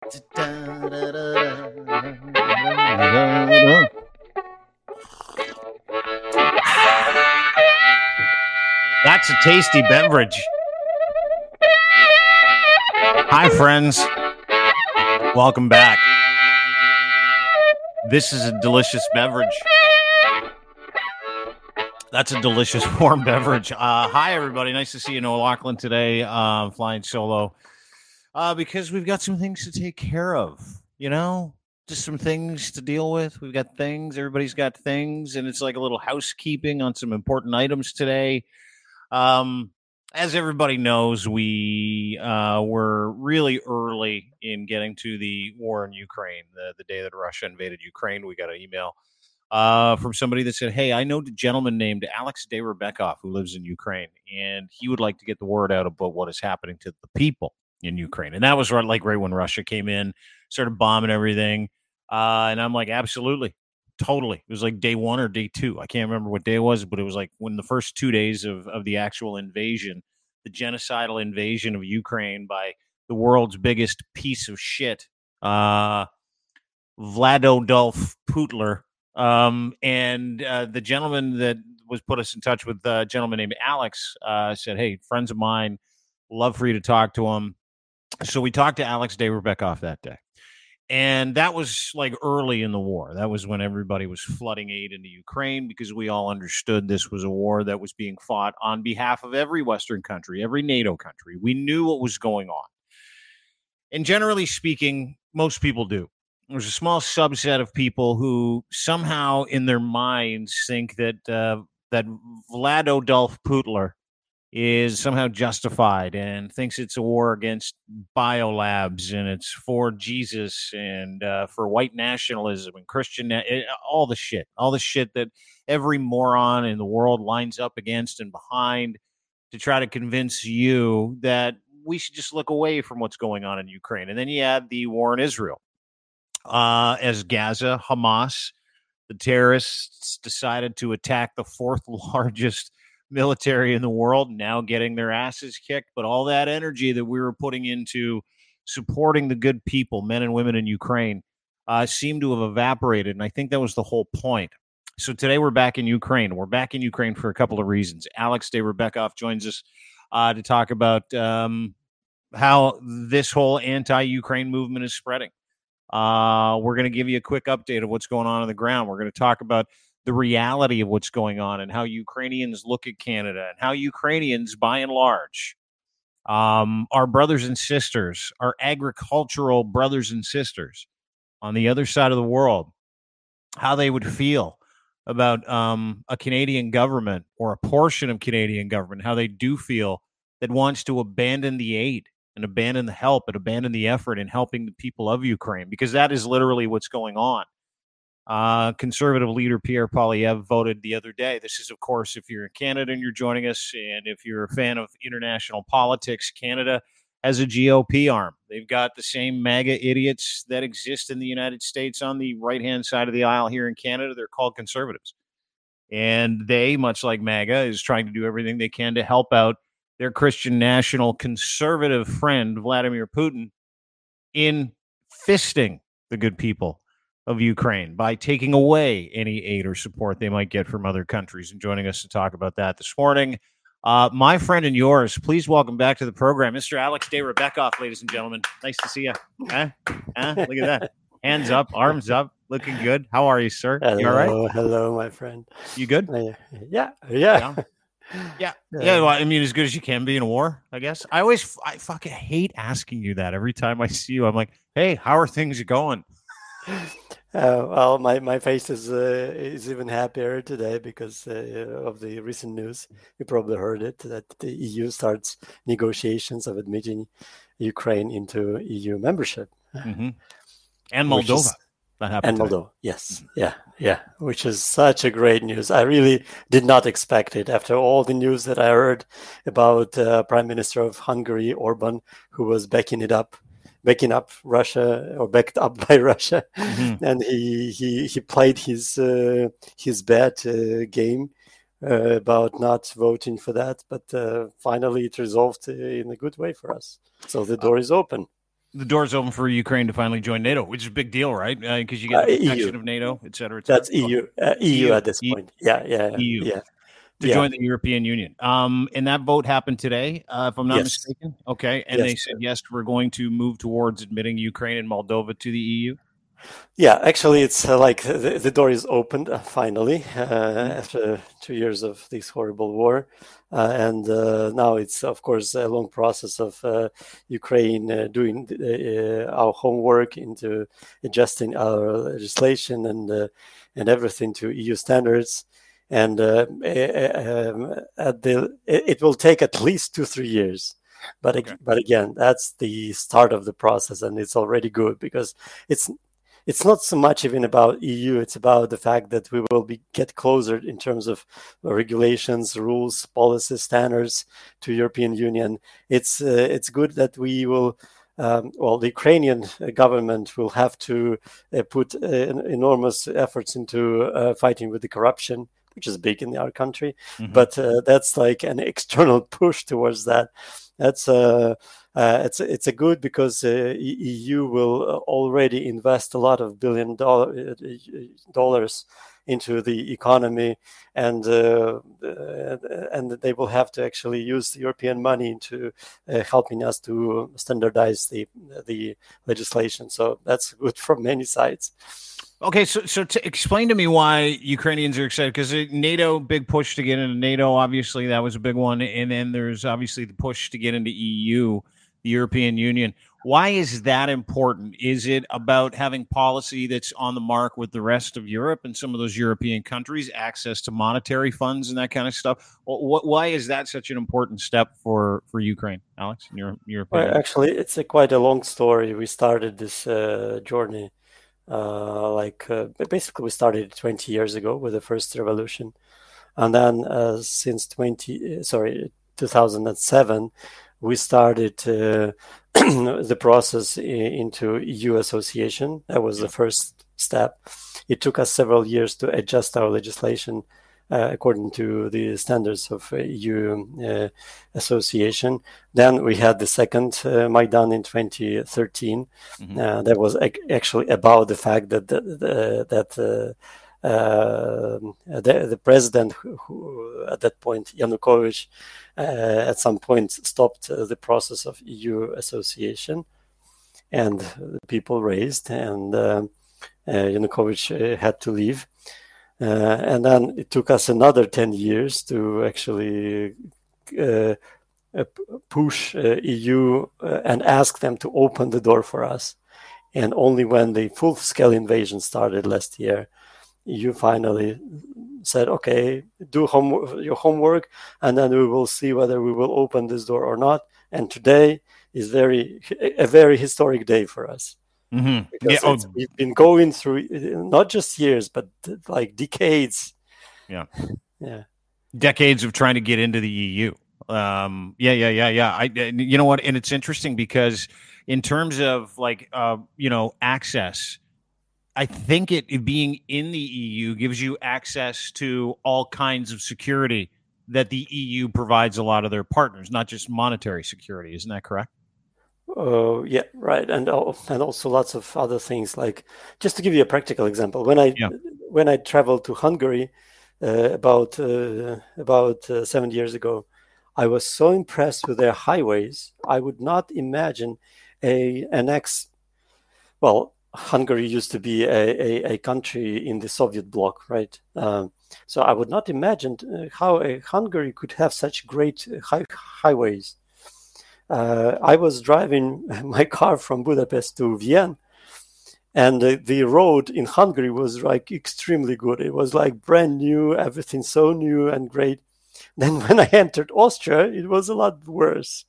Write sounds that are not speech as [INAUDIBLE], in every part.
[LAUGHS] That's a tasty beverage. Hi, friends. Welcome back. This is a delicious beverage. That's a delicious [LAUGHS] warm beverage. Uh, hi, everybody. Nice to see you, Noah Lachlan, today, uh, flying solo, uh, because we've got some things to take care of. You know, just some things to deal with. We've got things. Everybody's got things, and it's like a little housekeeping on some important items today. Um, as everybody knows, we uh, were really early in getting to the war in Ukraine. The, the day that Russia invaded Ukraine, we got an email uh, from somebody that said, Hey, I know a gentleman named Alex Dayrabekov who lives in Ukraine, and he would like to get the word out about what is happening to the people in Ukraine. And that was right, like right when Russia came in, started bombing everything. Uh, and I'm like, Absolutely. Totally. It was like day one or day two. I can't remember what day it was, but it was like when the first two days of, of the actual invasion, the genocidal invasion of Ukraine by the world's biggest piece of shit, uh, Vladodolf Putler. Um, and uh, the gentleman that was put us in touch with a gentleman named Alex uh, said, Hey, friends of mine, love for you to talk to him. So we talked to Alex Dayrabekov that day and that was like early in the war. That was when everybody was flooding aid into Ukraine because we all understood this was a war that was being fought on behalf of every Western country, every NATO country. We knew what was going on. And generally speaking, most people do. There's a small subset of people who somehow in their minds think that uh, that Vlad Adolf Putler is somehow justified and thinks it's a war against biolabs and it's for Jesus and uh, for white nationalism and Christian, eh, all the shit, all the shit that every moron in the world lines up against and behind to try to convince you that we should just look away from what's going on in Ukraine. And then you add the war in Israel. Uh, as Gaza, Hamas, the terrorists decided to attack the fourth [LAUGHS] largest military in the world now getting their asses kicked, but all that energy that we were putting into supporting the good people, men and women in Ukraine, uh, seemed to have evaporated. And I think that was the whole point. So today we're back in Ukraine. We're back in Ukraine for a couple of reasons. Alex Dayrabekov joins us uh, to talk about um, how this whole anti-Ukraine movement is spreading. Uh, we're going to give you a quick update of what's going on on the ground. We're going to talk about the reality of what's going on and how Ukrainians look at Canada and how Ukrainians, by and large, um, our brothers and sisters, our agricultural brothers and sisters on the other side of the world, how they would feel about um, a Canadian government or a portion of Canadian government, how they do feel that wants to abandon the aid and abandon the help and abandon the effort in helping the people of Ukraine, because that is literally what's going on. Uh, conservative leader Pierre Poilievre voted the other day. This is, of course, if you're in Canada and you're joining us, and if you're a fan of international politics, Canada has a GOP arm. They've got the same MAGA idiots that exist in the United States on the right hand side of the aisle here in Canada. They're called conservatives. And they, much like MAGA, is trying to do everything they can to help out their Christian national conservative friend, Vladimir Putin, in fisting the good people of Ukraine by taking away any aid or support they might get from other countries. And joining us to talk about that this morning, uh, my friend and yours, please welcome back to the program, Mr. Alex Dayrabekov, ladies and gentlemen. Nice to see you. Huh? Huh? Look at that. Hands up, arms up, looking good. How are you, sir? Hello, you all right? hello, my friend. You good? Uh, yeah, yeah. [LAUGHS] Yeah. Yeah, yeah. Well, I mean, as good as you can be in a war, I guess. I always, I fucking hate asking you that every time I see you. I'm like, hey, how are things going? [LAUGHS] Uh, well, my, my face is uh, is even happier today because uh, of the recent news. You probably heard it that the EU starts negotiations of admitting Ukraine into EU membership. Mm-hmm. And Moldova. Is, that happened. And Moldova, yes, mm-hmm. yeah, yeah, which is such a great news. I really did not expect it after all the news that I heard about uh, Prime Minister of Hungary Orban, who was backing it up backing up Russia or backed up by [LAUGHS] Russia, mm-hmm. and he he he played his uh, his bad uh, game uh, about not voting for that, but uh, finally it resolved in a good way for us. So the door is open. the door is open for Ukraine to finally join NATO, which is a big deal, right? Because uh, you get the protection of NATO, et cetera, et cetera. That's EU, uh, EU, EU, at this point. Yeah, yeah, EU. Yeah. To yeah. join the European Union. Um, and that vote happened today, uh, if I'm not yes. mistaken. Okay. And yes. they said, yes, we're going to move towards admitting Ukraine and Moldova to the EU. Yeah, actually, it's uh, like the, the, door is opened uh, finally uh, mm-hmm. after two years of this horrible war, uh, and uh, now it's of course a long process of uh, Ukraine doing our homework into adjusting our legislation and and everything to EU standards. And um, at the, it will take at least two three years but okay. but again that's the start of the process and it's already good because it's it's not so much even about EU. It's about the fact that we will be get closer in terms of regulations, rules, policy standards to European Union. It's uh, it's good that we will. Um, well, the Ukrainian government will have to uh, put uh, enormous efforts into uh, fighting with the corruption, which is big in our country. Mm-hmm. But uh, that's like an [LAUGHS] external push towards that. That's uh, uh, it's it's a good because uh, EU will uh, already invest a lot of billion dollar, dollars into the economy, and uh, and they will have to actually use European money into uh, helping us to standardize the the legislation. So that's good [LAUGHS] from many sides. Okay, so so to explain to me why Ukrainians are excited because NATO big push to get into NATO, obviously that was a big one, and then there's obviously the push to get into EU the European Union. Why is that important? Is it about having policy that's on the mark with the rest of Europe and some of those European countries, access to monetary funds and that kind of stuff? Why is that such an important step for, for Ukraine, Alex? In your, your? Well, actually, it's a quite a long story. We started this uh, journey, uh, like uh, basically, we started 20 years ago with the first revolution, and then uh, since 20 sorry 2007 we started uh, [CLEARS THROAT] the process into EU association. That was the first step. It took us several years to adjust our legislation uh, according to the standards of uh, EU uh, association. Then we had the second uh, Maidan in 2013. Mm-hmm. Uh, that was ac- actually about the fact that the, the, that uh, the, the president, who, who, at that point, Yanukovych, uh, at some point stopped uh, the process of EU association, and people raised, and Yanukovych had to leave. Uh, and then it took us another 10 years to actually uh, push uh, EU and ask them to open the door for us. And only when the full scale invasion started last year you finally said, okay, do home, your homework, and then we will see whether we will open this door or not. And today is very a very historic day for us. Mm-hmm. Because yeah, oh. we've been going through not just years, but like decades. Yeah, [LAUGHS] yeah, decades of trying to get into the EU. Um, yeah, yeah, yeah, yeah. I, you know what? And it's interesting because in terms of like, uh, you know, access I think it being in the EU gives you access to all kinds of security that the EU provides a lot of their partners, not just monetary security. Isn't that correct? Uh, yeah, right, and and also lots of other things. Like just to give you a practical example, when I yeah. when I traveled to Hungary uh, about uh, about uh, seven years ago, I was so impressed with their highways. I would not imagine a an ex well Hungary used to be a, a, a, country in the Soviet bloc, right? Um, so I would not imagine uh, how Hungary could have such great high, highways. Uh, I was driving [LAUGHS] my car from Budapest to Vienna, and the, the road in Hungary was like extremely good. It was like brand new, everything so new and great. Then [LAUGHS] when I entered Austria, it was a lot worse.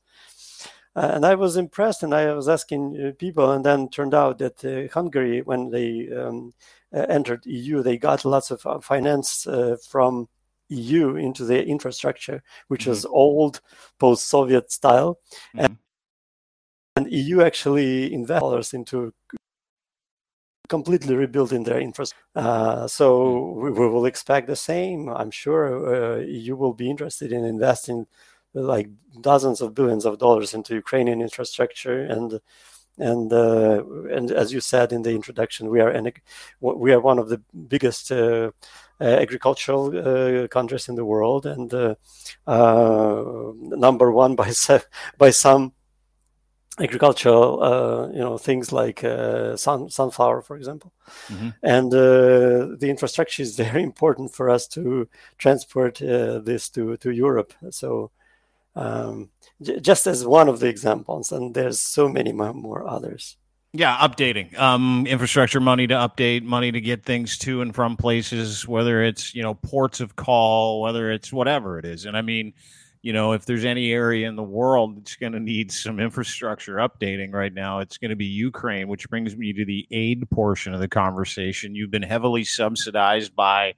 Uh, and I was impressed, and I was asking uh, people, and then turned out that uh, Hungary, when they um, entered EU, they got lots of finance from EU into their infrastructure, which mm-hmm. was old post-Soviet style, mm-hmm. and, and, EU actually invested dollars into completely rebuilding their infrastructure. Uh, so mm-hmm. we, we, will expect the same. I'm sure uh, EU will be interested in investing like dozens of billions of dollars into Ukrainian infrastructure. And and uh, and as you said in the introduction, we are an, we are one of the biggest uh, uh, agricultural uh, countries in the world, and uh, number one by [LAUGHS] by some agricultural uh, you know things like uh, sun, sunflower for example. Mm-hmm. and uh, the infrastructure is [LAUGHS] very important for us to transport this to to europe. So um, j- just as one of the examples, and there's so many more others. Yeah, updating um, infrastructure money to update, money to get things to and from places, whether it's you know ports of call, whether it's whatever it is. And I mean, you know, if there's any area in the world that's going to need some infrastructure updating right now, it's going to be Ukraine. Which brings me to the aid portion of the conversation. You've been heavily subsidized by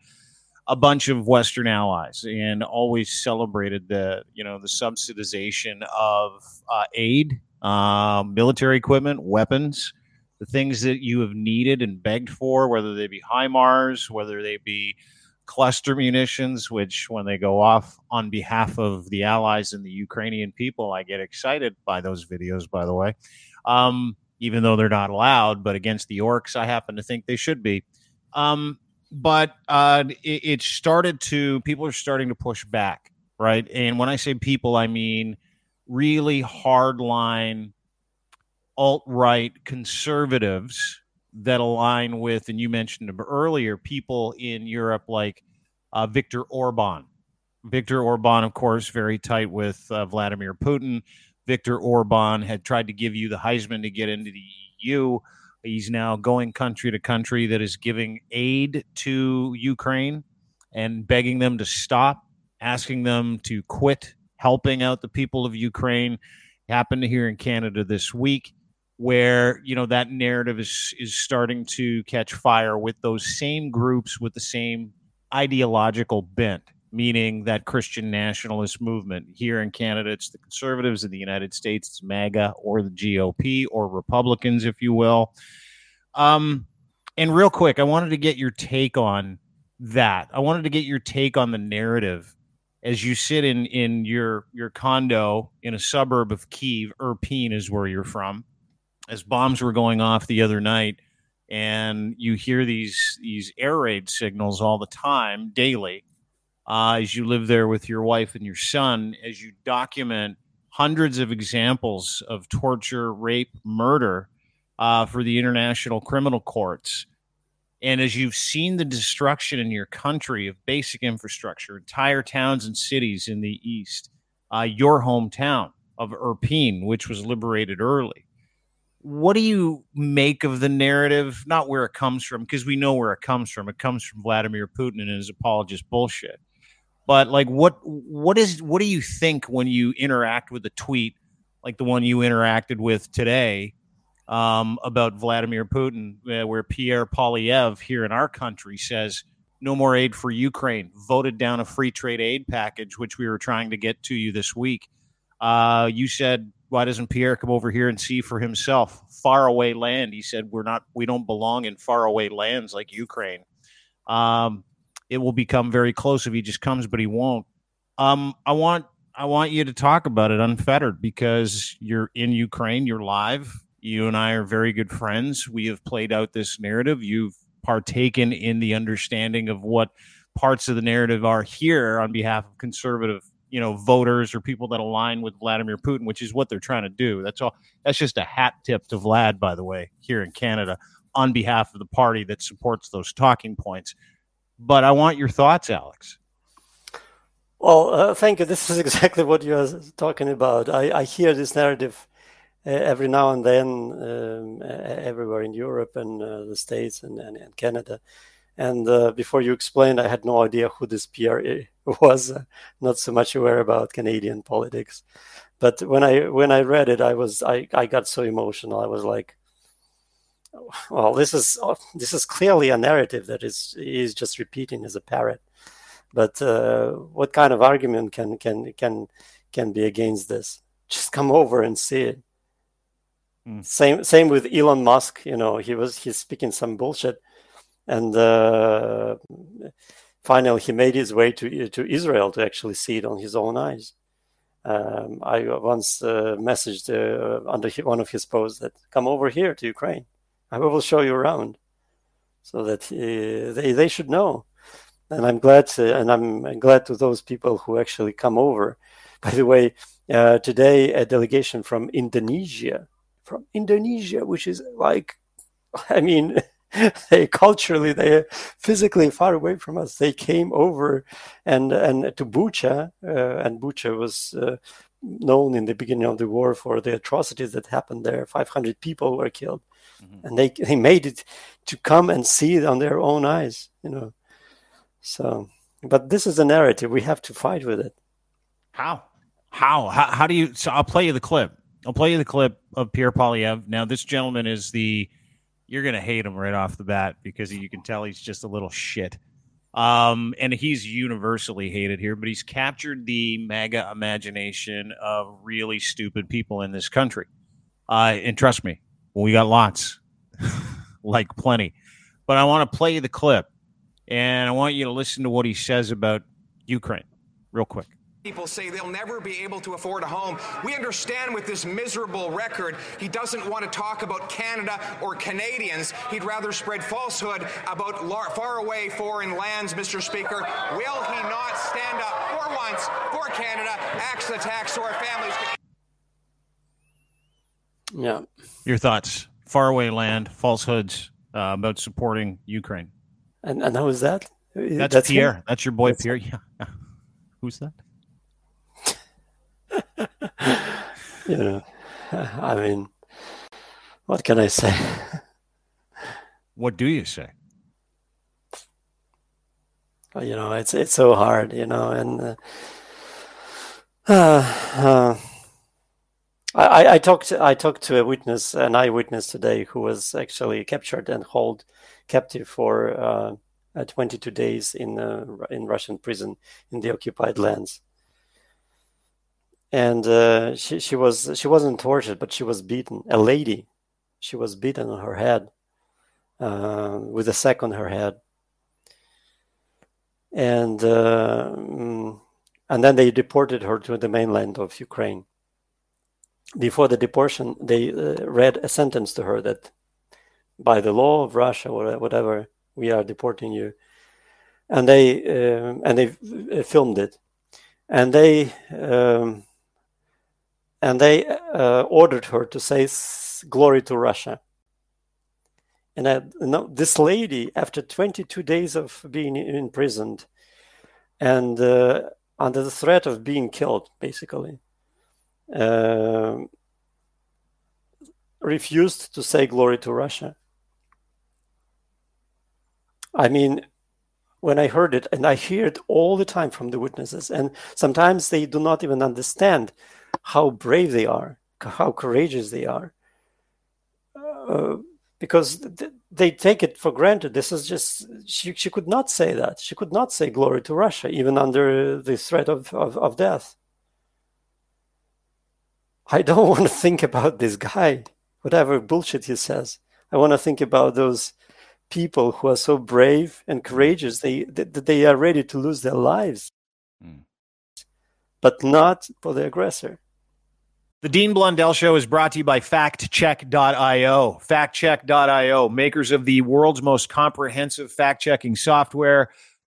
a bunch of Western allies and always celebrated the you know the subsidization of uh, aid, uh, military equipment, weapons, the things that you have needed and begged for, whether they be HIMARS, whether they be cluster munitions, which when they go off on behalf of the allies and the Ukrainian people, I get excited by those videos. By the way. Um, even though they're not allowed, but against the orcs, I happen to think they should be. Um, but uh, it, it started to people are starting to push back, right? And when I say people, I mean really hardline alt right conservatives that align with, and you mentioned earlier, people in Europe like uh, Viktor Orban. Viktor Orban, of course, very tight with uh, Vladimir Putin. Viktor Orban had tried to give you the Heisman to get into the EU. He's now going country to country that is giving aid to Ukraine and begging them to stop, asking them to quit helping out the people of Ukraine. Happened here in Canada this week where you know that narrative is is starting to catch fire with those same groups with the same ideological bent meaning that Christian nationalist movement. Here in Canada, it's the conservatives. In the United States, it's MAGA or the GOP or Republicans, if you will. Um, and real quick, I wanted to get your take on that. I wanted to get your take on the narrative as you sit in in your your condo in a suburb of Kiev. Irpin is where you're from. As bombs were going off the other night, and you hear these these air raid signals all the time, daily uh, as you live there with your wife and your son, as you document hundreds of examples of torture, rape, murder uh, for the international criminal courts. And as you've seen the destruction in your country of basic infrastructure, entire towns and cities in the East, uh, your hometown of Irpin, which was liberated early. What do you make of the narrative? Not where it comes from, because we know where it comes from. It comes from Vladimir Putin and his apologist bullshit but like what what is what do you think when you interact with a tweet like the one you interacted with today um, about Vladimir Putin, uh, where Pierre Poilievre here in our country says no more aid for Ukraine, voted down a free trade aid package, which we were trying to get to you this week. Uh, you said, why doesn't Pierre come over here and see for himself? Far away land. He said, we're not, we don't belong in far away lands like Ukraine. Um, it will become very close if he just comes, but he won't. Um, I want I want you to talk about it unfettered because you're in Ukraine, you're live. You and I are very good friends. We have played out this narrative. You've partaken in the understanding of what parts of the narrative are here on behalf of conservative, you know, voters or people that align with Vladimir Putin, which is what they're trying to do. That's all. That's just a hat tip to Vlad, by the way, here in Canada, on behalf of the party that supports those talking points but I want your thoughts, Alex. Well, uh, thank you. This is [LAUGHS] exactly what you are talking about. I, I hear this narrative uh, every now and then, um, everywhere in Europe and uh, the States and, and, and Canada. And uh, before you explained, I had no idea who this Pierre [LAUGHS] was. not so much aware about Canadian politics, but when I when I read it, I was I, I got so emotional. I was like, well, this is this is clearly a narrative that is is just repeating as a parrot. But uh, what kind of argument can can can can be against this? Just come over and see it. Mm. Same same with Elon Musk. You know, he was he's speaking some bullshit, and uh, finally he made his way to to Israel to actually see it on his own eyes. Um, I once uh, messaged uh, under one of his posts that come over here to Ukraine. I will show you around, so that uh, they they should know. And I'm glad, to, and I'm glad to those people who actually come over. By the way, uh, today a delegation from Indonesia, from Indonesia, which is like, I mean. [LAUGHS] they culturally they're physically far away from us. They came over and and to Bucha, uh, and Bucha was uh, known in the beginning of the war for the atrocities that happened there. Five hundred people were killed, mm-hmm. and they they made it to come and see it on their own eyes. You know, so but this is a narrative we have to fight with it. How? How? How, how do you? So I'll play you the clip. I'll play you the clip of Pierre Poilievre Now, this gentleman is the you're gonna hate him right off the bat because you can tell he's just a little shit. Um, and he's universally hated here, but he's captured the MAGA imagination of really stupid people in this country. Uh, and trust me, we got lots, [LAUGHS] like plenty. But I want to play the clip, and I want you to listen to what he says about Ukraine, real quick. People say they'll never be able to afford a home. We understand with this miserable record, he doesn't want to talk about Canada or Canadians. He'd rather spread falsehood about faraway foreign lands, Mr. Speaker. Will he not stand up for once for Canada, axe the tax our families. Yeah. Your thoughts? Faraway land, falsehoods uh, about supporting Ukraine. And, and how is that? That's, That's Pierre. Him? That's your boy, That's Pierre. Yeah. [LAUGHS] Who's that? [LAUGHS] you know, I mean, what can I say? [LAUGHS] what do you say? You know, it's it's so hard, you know, and uh, [SIGHS] uh, I, I talked I talked to a witness, an eyewitness today, who was actually captured and held captive for uh, 22 days in uh, in Russian prison in the occupied lands and uh, she she was she wasn't tortured, but she was beaten. A lady, she was beaten on her head uh, with a sack on her head, and uh, mm, and then they deported her to the mainland of Ukraine. Before the deportation, they uh, read a sentence to her that, by the law of Russia or whatever, we are deporting you, and they um, and they uh, filmed it, and they. Um, and they uh, ordered her to say glory to Russia. And I, know, this lady, after 22 days of being imprisoned and uh, under the threat of being killed, basically, uh, refused to say glory to Russia. I mean, when I heard it, and I hear it all the time from the witnesses, and sometimes they do not even understand how brave they are, how courageous they are. Uh, because th- they take it for granted. This is just, she, she could not say that. She could not say glory to Russia, even under the threat of, of, of death. I don't [LAUGHS] want to think about this guy, whatever bullshit he says. I want to think about those people who are so brave and courageous they that they are ready to lose their lives, mm. but not for the aggressor. The Dean Blundell Show is brought to you by FaktChek.io. FaktChek.io, makers of the world's most comprehensive fact checking software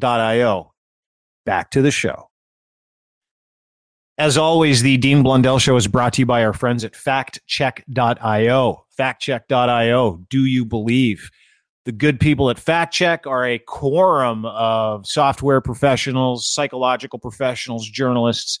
K.io. Back to the show. As always, the Dean Blundell Show is brought to you by our friends at faktchek.io. Faktchek.io. Do you believe? The good people at FaktChek are a quorum of software professionals, psychological professionals, journalists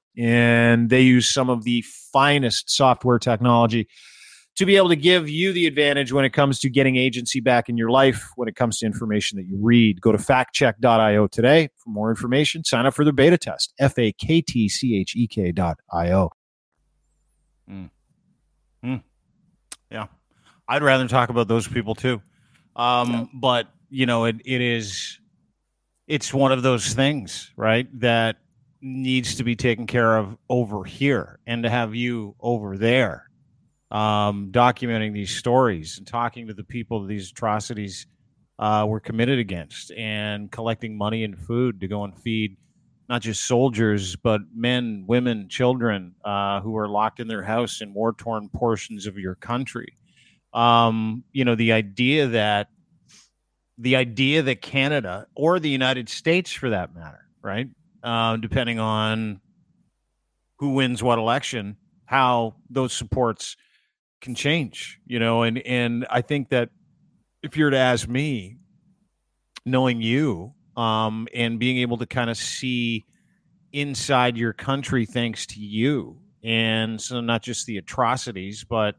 and they use some of the finest software technology to be able to give you the advantage when it comes to getting agency back in your life when it comes to information that you read. Go to faktchek.io today for more information. Sign up for the beta test. F A K T C H E K dot I O. Mm. Mm. Yeah. I'd rather talk about those people too. Um, yeah. But, you know, it, it is, it's one of those things, right? That needs to be taken care of over here and to have you over there um, documenting these stories and talking to the people these atrocities uh, were committed against and collecting money and food to go and feed not just soldiers but men women children uh, who are locked in their house in war torn portions of your country. Um, you know the idea that the idea that canada or the united states for that matter right uh, depending on who wins what election, how those supports can change, you know, and and I think that if you were to ask me, knowing you, um, and being able to kind of see inside your country thanks to you, and so not just the atrocities, but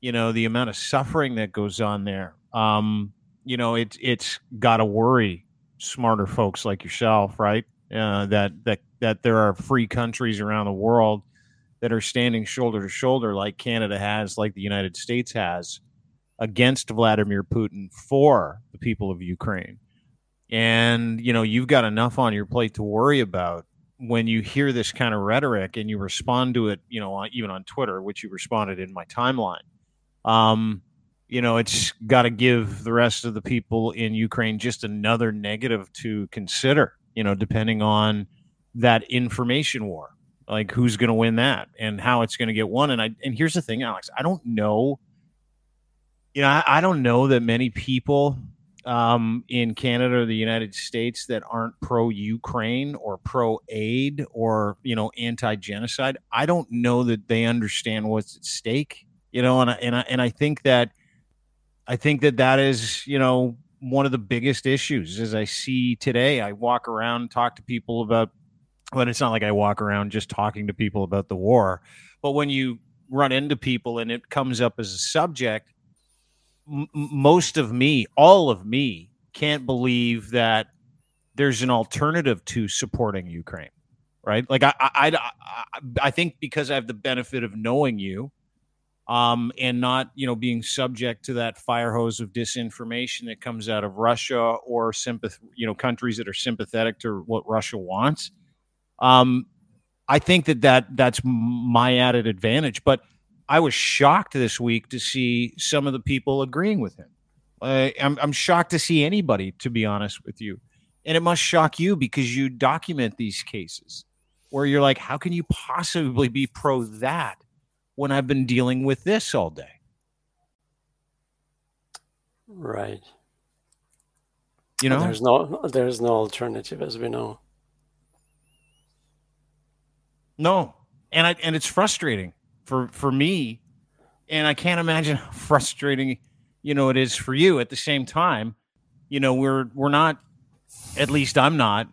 you know the amount of suffering that goes on there. Um, you know, it's it's got to worry smarter folks like yourself, right? Uh, that that that there are free countries around the world that are standing shoulder to shoulder, like Canada has, like the United States has, against Vladimir Putin for the people of Ukraine. And you know, you've got enough on your plate to worry about when you hear this kind of rhetoric and you respond to it. You know, even on Twitter, which you responded in my timeline. Um, you know, it's got to give the rest of the people in Ukraine just another negative to consider you know, depending on that information war, like who's going to win that and how it's going to get won. And I and here's the thing, Alex, I don't know. You know, I, I don't know that many people um, in Canada or the United States that aren't pro Ukraine or pro aid or you know anti genocide. I don't know that they understand what's at stake. You know, and I, and I, and I think that I think that that is you know one of the biggest issues as I see today. I walk around, talk to people about, but it's not like I walk around just talking to people about the war. But when you run into people and it comes up as a subject, m- most of me, all of me, can't believe that there's an alternative to supporting Ukraine, right? Like I, I, I, I think because I have the benefit of knowing you, um, and not you know being subject to that fire hose of disinformation that comes out of Russia or sympath you know countries that are sympathetic to what Russia wants. Um, I think that, that that's my added advantage. But I was shocked this week to see some of the people agreeing with him. I'm, I'm shocked to see anybody, to be honest with you. And it must shock you because you document these cases where you're like, how can you possibly be pro that? When I've been dealing with this all day. Right. You know, well, there's no there's no alternative as we know. No. And I and it's frustrating for for me and I can't imagine [LAUGHS] how frustrating you know it is for you at the same time. You know, we're we're not at least I'm not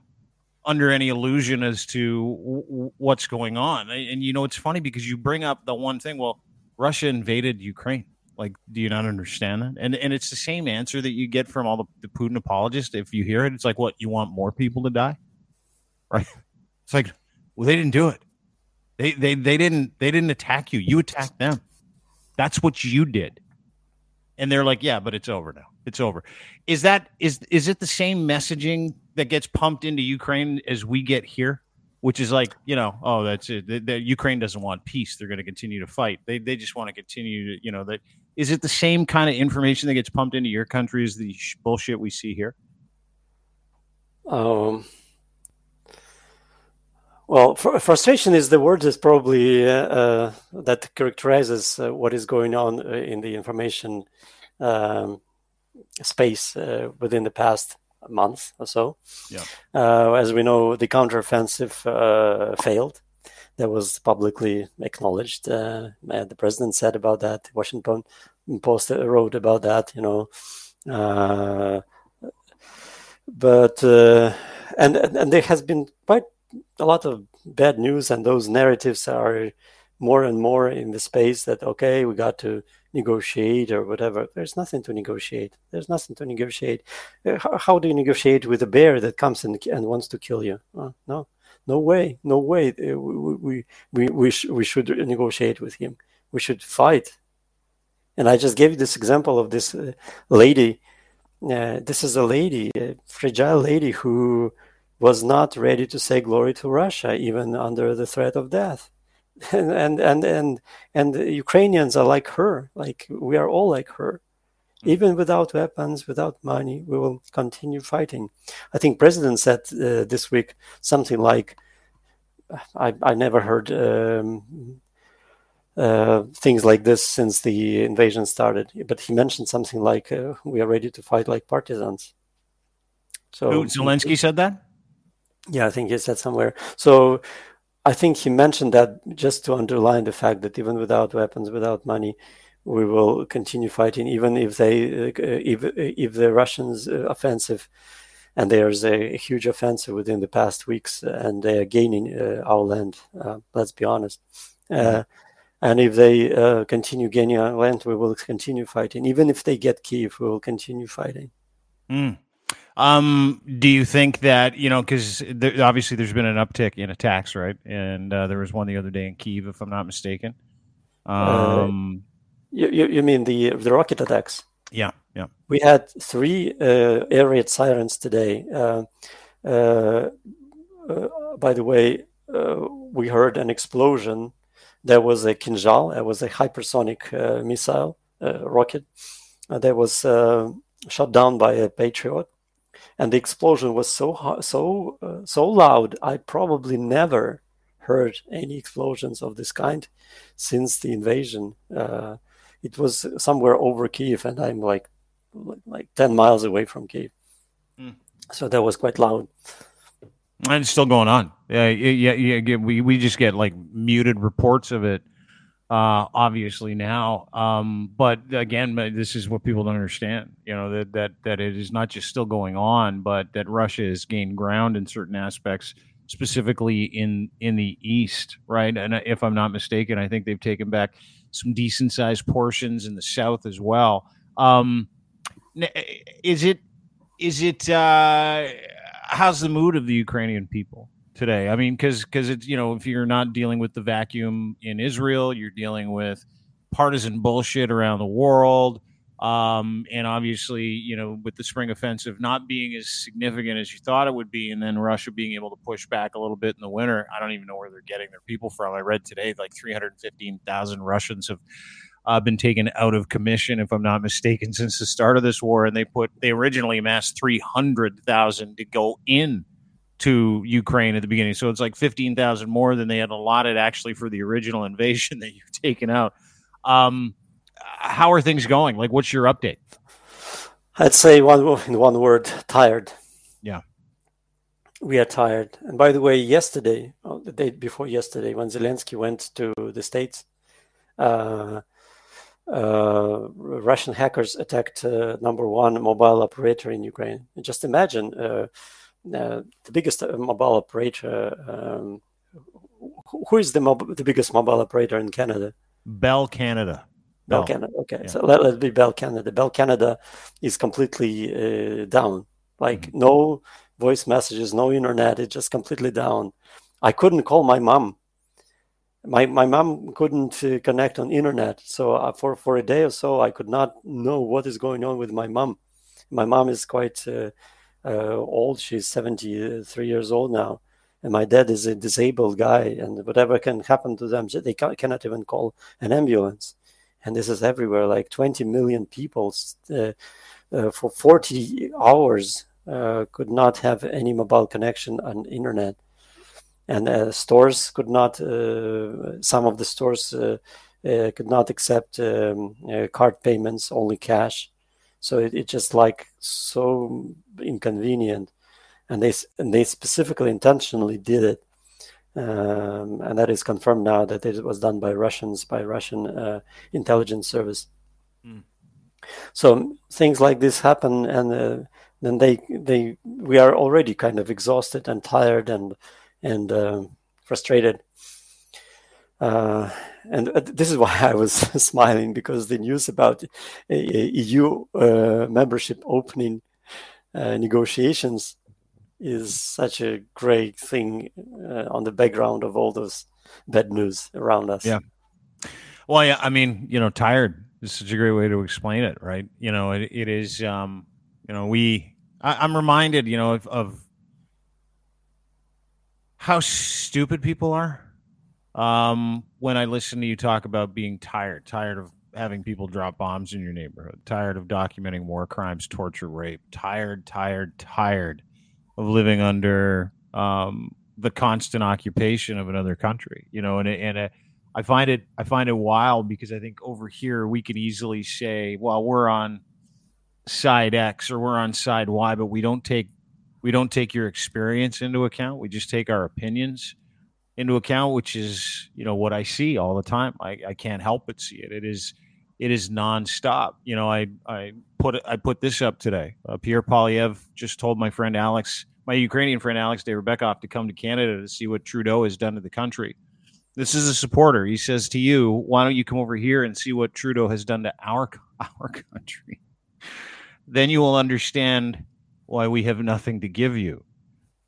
under any illusion as to w- what's going on. And you know, it's funny because you bring up the one thing. Well, Russia invaded Ukraine. Like, do you not understand that? And and it's the same answer that you get from all the, the Putin apologists. If you hear it, it's like, what you want more people to die, [LAUGHS] right? It's like, well, they didn't do it. They they they didn't they didn't attack you. You attacked them. That's what you did. And they're like, yeah, but it's over now. It's over. Is that is is it the same messaging that gets pumped into Ukraine as we get here? Which is like, you know, oh, that's it. The, the Ukraine doesn't want peace. They're going to continue to fight. They they just want to continue to, you know, that is it the same kind of information that gets pumped into your country as the sh- bullshit we see here? Um, well, fr- frustration is the word that probably uh, uh, that characterizes uh, what is going on uh, in the information um, space uh, within the past month or so. Yeah. Uh, as we know, the counteroffensive uh, failed. That was publicly acknowledged. the president said about that. Washington Post wrote about that. You know, but and and there has been quite a lot of bad news, and those narratives are more and more in the space that okay, we got to negotiate or whatever. There's nothing to negotiate. There's nothing to negotiate. Uh, how, how do you negotiate with a bear that comes and, and wants to kill you? No, no way, no way. Uh, we we we we, sh- we should negotiate with him. We should fight. And I just gave you this example of this uh, lady. Uh, this is a lady, a fragile lady who was not ready to say glory to Russia, even under the threat of death. [LAUGHS] And and and and, Ukrainians are like her, like we are all like her. Hmm. Even without weapons, without money, we will continue fighting. I think President said uh, this week something like, "I I never heard um, uh, things like this since the invasion started." But he mentioned something like, uh, "We are ready to fight like partisans." So Who, Zelensky said that. Yeah, I think he said somewhere. So I think he mentioned that just to underline the fact that even without weapons, without money, we will continue fighting, even if they, uh, if if the Russians' uh, offensive, and there's a, huge offensive within the past weeks, and they are gaining uh, our land. Uh, let's be honest. Uh, and if they uh, continue gaining our land, we will continue fighting. Even if they get Kiev, we will continue fighting. Mm. Um, do you think that you know because there, obviously there's been an uptick in attacks, right? And uh, there was one the other day in Kiev, if I'm not mistaken. Uh, um, uh, you, you mean the the rocket attacks? Yeah, yeah. We had three uh, air raid sirens today. Uh, uh, by the way, we heard an explosion. There was a Kinzhal. It was a hypersonic missile rocket that was shot down by a Patriot and the explosion was so so uh, so loud. I probably never heard any explosions of this kind since the invasion. Uh, it was somewhere over Kiev, and I'm like like ten miles away from Kiev, mm. so that was quite loud. And it's still going on. Yeah, yeah, yeah. We we just get like muted reports of it uh, obviously now. Um, but again, this is what people don't understand. You know that that that it is not just still going on, but that Russia has gained ground in certain aspects, specifically in in the east, right? And if I'm not mistaken, I think they've taken back some decent sized portions in the south as well. Um, is it is it uh, how's the mood of the Ukrainian people? Today. I mean, because because it's you know if you're not dealing with the vacuum in Israel, you're dealing with partisan bullshit around the world. Um, and obviously, you know, with the spring offensive not being as significant as you thought it would be, and then Russia being able to push back a little bit in the winter, I don't even know where they're getting their people from. I read today like 315,000 Russians have uh, been taken out of commission, if I'm not mistaken, since the start of this war, and they put they originally amassed 300,000 to go in to Ukraine at the beginning. So it's like 15,000 more than they had allotted actually for the original [LAUGHS] invasion that you've taken out. Um, how are things going? Like, what's your update? I'd say one in one word: tired. Yeah, we are tired. And by the way, yesterday, oh, the day before yesterday, when Zelensky went to the states, uh, uh, Russian hackers attacked uh, number one mobile operator in Ukraine. just imagine uh, uh, the biggest uh, mobile operator. Um, who is the mob- the biggest mobile operator in Canada? Bell Canada. Bell, Bell Canada. Okay, yeah. so let, let be Bell Canada. Bell Canada is completely uh, down. Like mm-hmm. no voice messages, no internet. It's just completely down. I couldn't call my mom my my mom couldn't uh, connect on internet, so uh, for for a day or so, I could not know what is going on with my mom. My mom is quite uh, uh old; she's seventy three years old now, and my dad is a disabled guy, and whatever can happen to them, they cannot even call an ambulance. And this is everywhere. Like twenty million people uh, uh, for forty hours could not have any mobile connection on internet and uh, stores could not uh, some of the stores uh, could not accept um, card payments only cash so it, it just like so inconvenient and they and they specifically intentionally did it um, and that is confirmed now that it was done by Russians by Russian uh, intelligence service. Mm. So things like this happen, and uh, then they they we are already kind of exhausted and tired and and uh, frustrated. Uh, and uh, this is why [LAUGHS] I was [LAUGHS] smiling because the news about EU uh, membership opening uh, negotiations is such a great thing uh, on the background of all those bad news around us. Yeah. Well, yeah, I mean, you know, tired is such a great way to explain it, right? You know, it, it is, um, you know, we, I, am reminded, you know, of, of how stupid people are um, when I listen to you talk about being tired, tired of having people drop bombs in your neighborhood, tired of documenting war crimes, torture, rape, tired, tired, tired of living under um, the constant occupation of another country. You know, and and uh, I find it I find it wild because I think over here we can easily say, well, we're on side X or we're on side Y, but we don't take we don't take your experience into account. We just take our opinions into account, which is, you know, what I see all the time. I, I can't help but see it. It is, it is nonstop. You know, I, I put, I put this up today. Uh, Pierre Poilievre just told my friend Alex, my Ukrainian friend Alex Rebekov to come to Canada to see what Trudeau has done to the country. This is a supporter. He says to you, why don't you come over here and see what Trudeau has done to our, [LAUGHS] our country? Then you will understand why we have nothing to give you.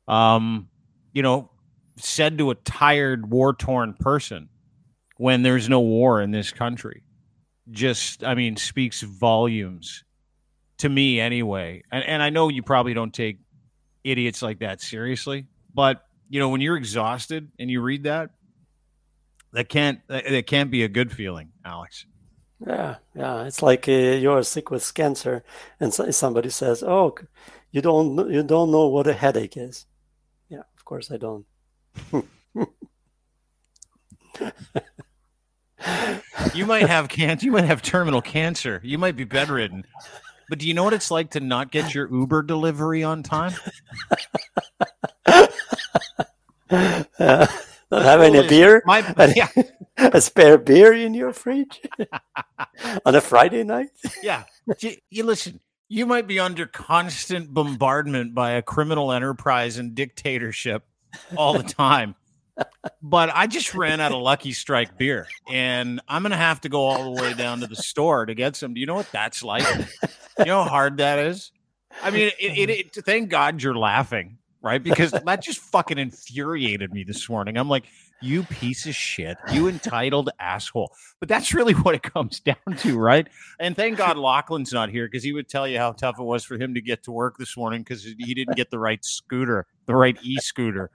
Um, you know, said to a tired, war torn person when there's no war in this country, just, I mean, speaks volumes to me anyway. And, and I know you probably don't take idiots like that seriously, but, you know, when you're exhausted and you read that, that can't that can't be a good feeling, Alex. Yeah, yeah. It's like uh, you're sick with cancer, and somebody says, "Oh, you don't you don't know what a headache is. Yeah, of course I don't. You might have cancer. You might have terminal cancer. You might be bedridden. But do you know what it's like to not get your Uber delivery on time? uh, not having a beer, my, [LAUGHS] yeah. a spare beer in your fridge [LAUGHS] on a Friday night. yeah, you, you listen you might be under constant bombardment by a criminal enterprise and dictatorship all the time. but I just [LAUGHS] ran out of Lucky Strike beer, and I'm gonna have to go all the way down to the store to get some. Do you know what that's like? You know how hard that is. I mean, it, it, it, thank God you're laughing, right? Because that just fucking infuriated me this morning. I'm like, you piece of shit, you entitled asshole. But that's really what it comes [LAUGHS] down to, right? And thank God [LAUGHS] Lachlan's not here because he would tell you how tough it was for him to get to work this morning because he didn't get the right scooter, the right e scooter.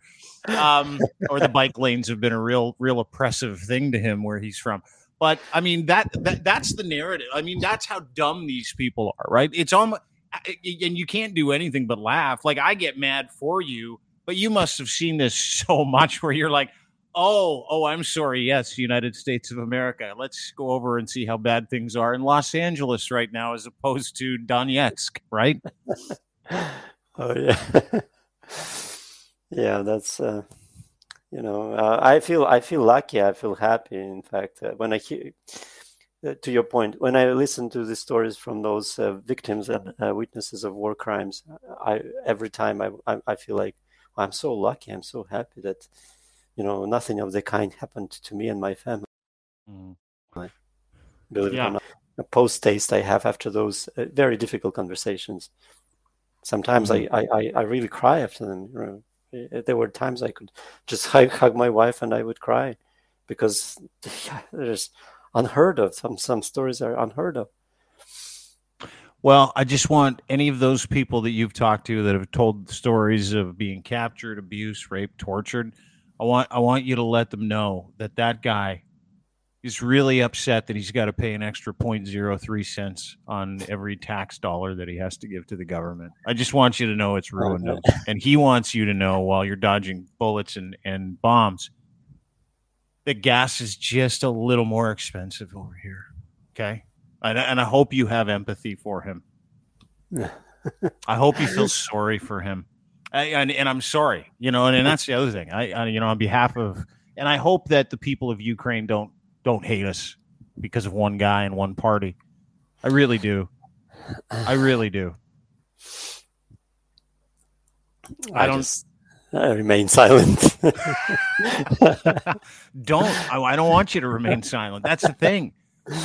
Um, or the bike lanes have been a real, real oppressive thing to him where he's from. But I mean that, that that's the narrative. I mean that's how dumb these people are, right? It's almost and you can't do anything but laugh. Like I get mad for you, but you must have seen this [LAUGHS] so much where you're like, Oh, oh, I'm sorry. Yes, United States of America. Let's go over and see how bad things are in Los Angeles right now, as opposed to Donetsk, right? [LAUGHS] oh yeah, [LAUGHS] yeah. That's uh, you know, uh, I feel I feel lucky. I feel happy. In fact, uh, when I hear. Uh, to your point, when I listen to the stories from those uh, victims and uh, witnesses of war crimes, I every time I, I, I feel like I'm so lucky. I'm so happy that you know, nothing of the kind happened to me and my family. Mm. Believe yeah. it or not, a post taste I have after those uh, very difficult conversations. Sometimes mm. I, I, I really cry after them. You know, there were times I could just [LAUGHS] hug, hug my wife and I would cry because [LAUGHS] there's unheard of. Some some stories are unheard of. Well, I just want any of those people that you've talked to that have told stories of being captured, abused, raped, tortured. I want I want you to let them know that that guy is really upset that he's got to pay an extra 0.03 cents on every tax dollar that he has to give to the government. I just want you to know it's ruined him. [LAUGHS] And he wants you to know while you're dodging bullets and, and bombs that gas is just a little more expensive over here. Okay. And, and I hope you have empathy for him. I hope you feel [LAUGHS] sorry for him. I, and, and I'm sorry, you know, and, and that's the other thing. I, I, you know, on behalf of, and I hope that the people of Ukraine don't don't hate us because of one guy and one party. I really do. I really do. I, I don't. Just, I remain silent. [LAUGHS] don't. I, I, don't want you to remain silent. That's the thing.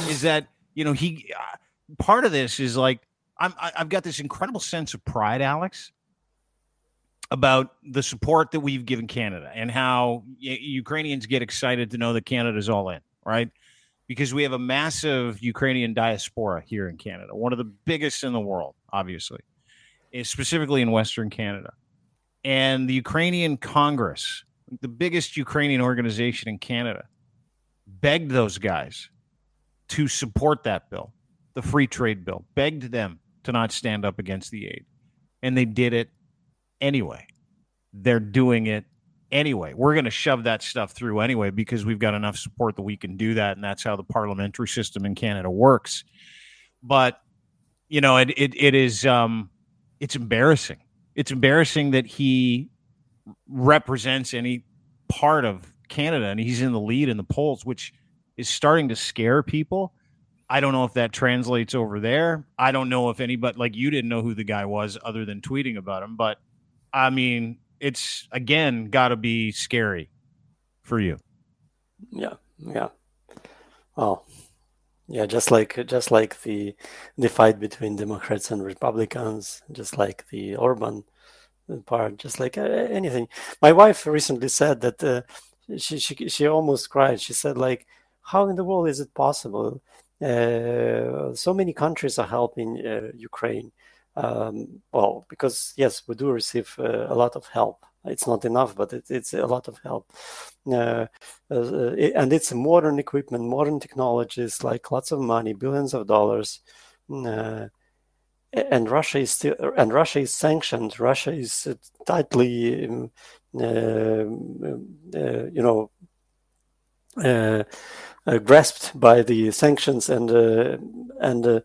Is that you know he uh, part of this is like I'm I, I've got this incredible sense of pride, Alex, about the support that we've given Canada and how Ukrainians get excited to know that Canada's all in right? Because we have a massive Ukrainian diaspora here in Canada, one of the biggest in the world, obviously, eh, specifically in Western Canada. And the Ukrainian Congress, the biggest Ukrainian organization in Canada, begged those guys to support that bill, the free trade bill, begged them to not stand up against the aid. And they did it anyway. They're doing it anyway. We're going to shove that stuff through anyway because we've got enough support that we can do that, and that's how the parliamentary system in Canada works. But you know, it it, it is um, it's embarrassing. It's embarrassing that he represents any part of Canada and he's in the lead in the polls, which is starting to scare people. I don't know if that translates over there. I don't know if anybody like you didn't know who the guy was other than tweeting about him, but I mean, it's again got to be scary for you. Yeah, yeah. Well, yeah, just like just like the the fight between Democrats and Republicans, just like the Orban part, just like uh, anything. My wife recently said that uh, she she she almost cried. She said like, "How in the world is it possible? Uh, so many countries are helping uh, Ukraine." Um, well, because yes, we do receive uh, a lot of help. It's not enough, but it, it's a lot of help, uh, uh, and it's modern equipment, modern technologies, like lots of money, billions of dollars. Uh, and Russia is still, and Russia is sanctioned. Russia is tightly, um, uh, uh, you know, grasped by the sanctions and and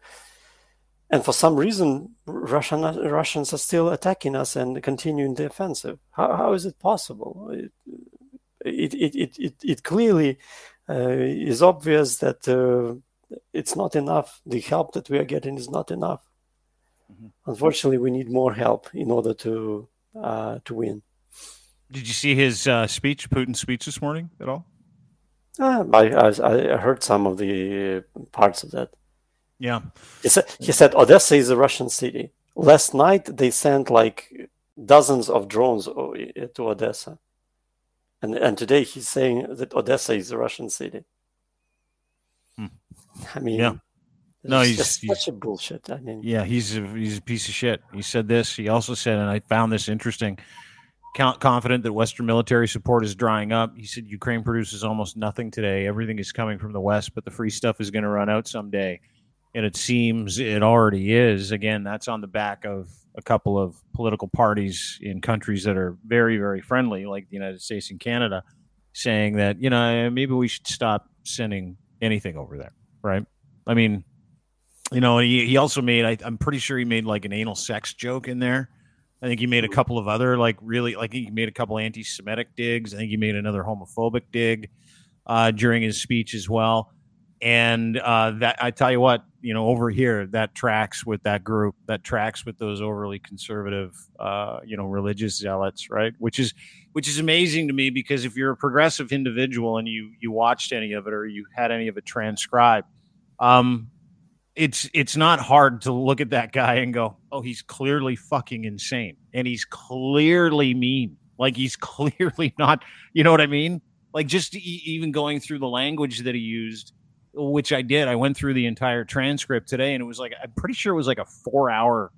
and for some reason, Russian Russians are still attacking us and continuing the offensive. How, how is it possible? It it it it, it clearly uh, is obvious that uh, it's not enough. The help that we are getting is not enough. Mm-hmm. Unfortunately, we need more help in order to uh, to win. Did you see his uh, speech, Putin's speech this morning at all? Uh, I, I, I heard some of the parts of that. Yeah. He said, he said Odessa is a Russian city. Last night they sent like dozens of drones to Odessa. And, and today he's saying that Odessa is a Russian city. Hmm. I mean, yeah. No, he's, just he's, such a bullshit. I mean, yeah, he's a, he's a piece of shit. He said this. He also said, and I found this interesting. Confident that Western military support is drying up. He said Ukraine produces almost nothing today. Everything is coming from the West, but the free stuff is going to run out someday and it seems it already is. Again, that's on the back of a couple of political parties in countries that are very, very friendly, like the United States and Canada, saying that you know maybe we should stop sending anything over there, right? I mean, you know, he, he also made I, I'm pretty sure he made like an anal sex joke in there. I think he made a couple of other like really like he made a couple anti-Semitic digs. I think he made another homophobic dig uh, during his speech as well and uh, that I tell you what, you know, over here that tracks with that group, that tracks with those overly conservative, uh, you know, religious zealots, right? Which is which is amazing to me because if you're a progressive individual and you you watched any of it or you had any of it transcribed, um, it's it's not hard to look at that guy and go, oh, he's clearly fucking insane, and he's clearly mean, like he's [LAUGHS] clearly not, you know what I mean? Like just e- even going through the language that he used, which I did. I went through the entire transcript today, and it was like I'm pretty sure it was like a four hour,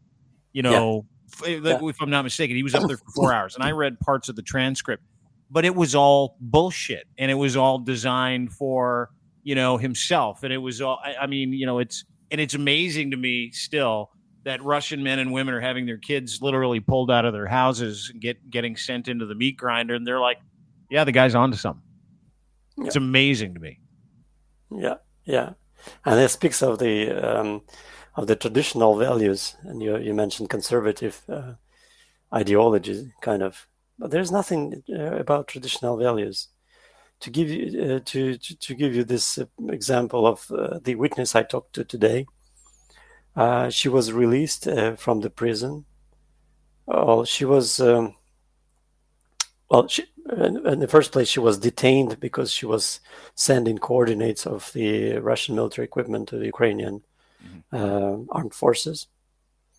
you know, yeah. f- eh, yeah. if I'm not mistaken, he was up [LAUGHS] there for four hours, and I read parts of the transcript, but it was all bullshit, and it was all designed for you know himself, and it was all. I, I mean, you know, it's and it's amazing to me still that Russian men and women are having their kids literally pulled out of their houses and get getting sent into the meat grinder, and they're like, "Yeah, the guy's onto something." Yeah. It's amazing to me. Yeah, yeah, and it speaks of the um, of the traditional values, and you you mentioned conservative uh, ideology, kind of, but there's nothing uh, about traditional values. To give you uh, to, to, to give you this uh, example of uh, the witness I talked to today, uh, she was released from the prison. Well, she was, um, well, she, in the first place, she was detained because she was sending coordinates of the Russian military equipment to the Ukrainian mm-hmm. uh, armed forces.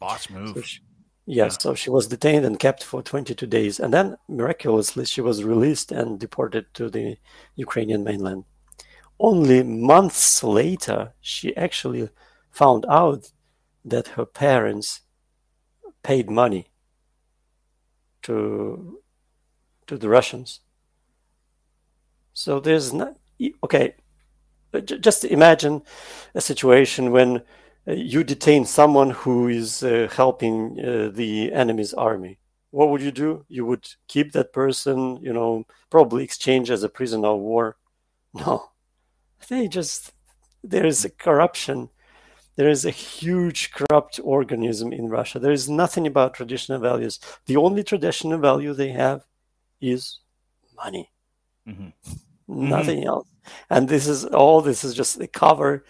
Boss move. So she, yes, yeah. so she was detained and kept for 22 days. And then, miraculously, she was released and deported to the Ukrainian mainland. Only months later, she actually found out that her parents paid money to to the Russians. So there's not okay. Just imagine a situation when uh, you detain someone who is uh, helping uh, the enemy's army. What would you do? You would keep that person, you know, probably exchange as a prisoner of war. [LAUGHS] No, they just there is a corruption there is a huge corrupt organism in Russia. There is nothing about traditional values. The only traditional value they have is money. Mm-hmm. Nothing mm-hmm. else. And this is all. This is just a cover.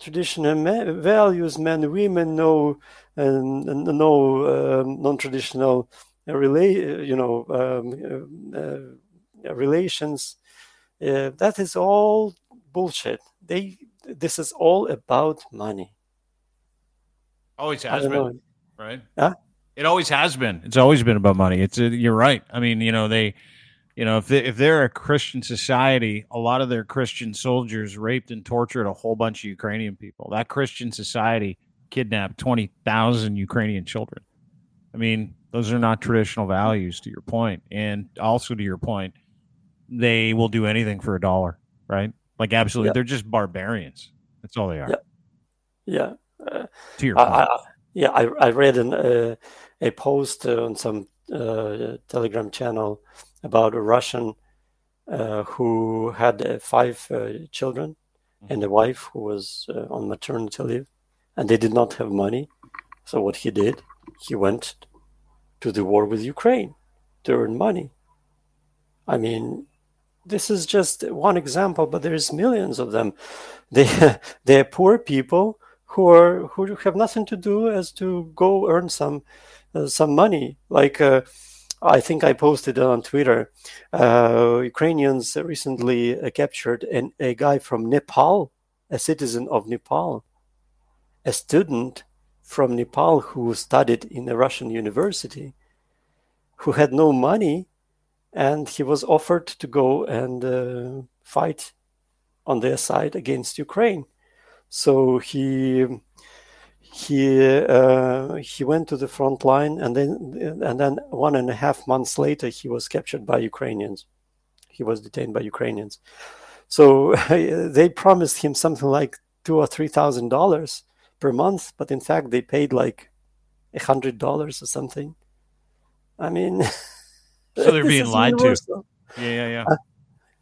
Traditional ma- values, men, women know, and, and know um, non-traditional rela- you know, um, uh, uh, relations. Uh, that is all bullshit. They this is all about money. Always has been, know. right? Yeah, it always has been. It's always been about money. It's a, uh, you're right. I mean, you know, they, you know, if they, if they're a Christian society, a lot of their Christian soldiers raped and tortured a whole bunch of Ukrainian people. That Christian society kidnapped twenty thousand Ukrainian children. I mean, those are not traditional values. To your point. and also to your point, they will do anything for a dollar, right? Like absolutely, they're just barbarians. That's all they are. Yeah. yeah. Uh, to your point. I, I, yeah, I, I read an, uh, a post on some uh, Telegram channel about a Russian uh, who had uh, five children mm-hmm. and a wife who was on maternity leave, and they did not have money. So what he did, he went to the war with Ukraine to earn money. I mean, this is just one example, but there's millions of them. [LAUGHS] They they're poor people who are who have nothing to do as to go earn some some money. Like uh, I think I posted on Twitter, uh, Ukrainians recently uh, captured an, a guy from Nepal, a citizen of Nepal, a student from Nepal who studied in a Russian university, who had no money and he was offered to go and uh, fight on their side against Ukraine. So he he uh, he went to the front line, and then and then one and a half months later, he was captured by Ukrainians. He was detained by Ukrainians. So [LAUGHS] they promised him something like two or three thousand dollars per month, but in fact, they paid like a hundred dollars or something. I mean. [LAUGHS] So they're being lied universal. to. Yeah, yeah, yeah. Uh,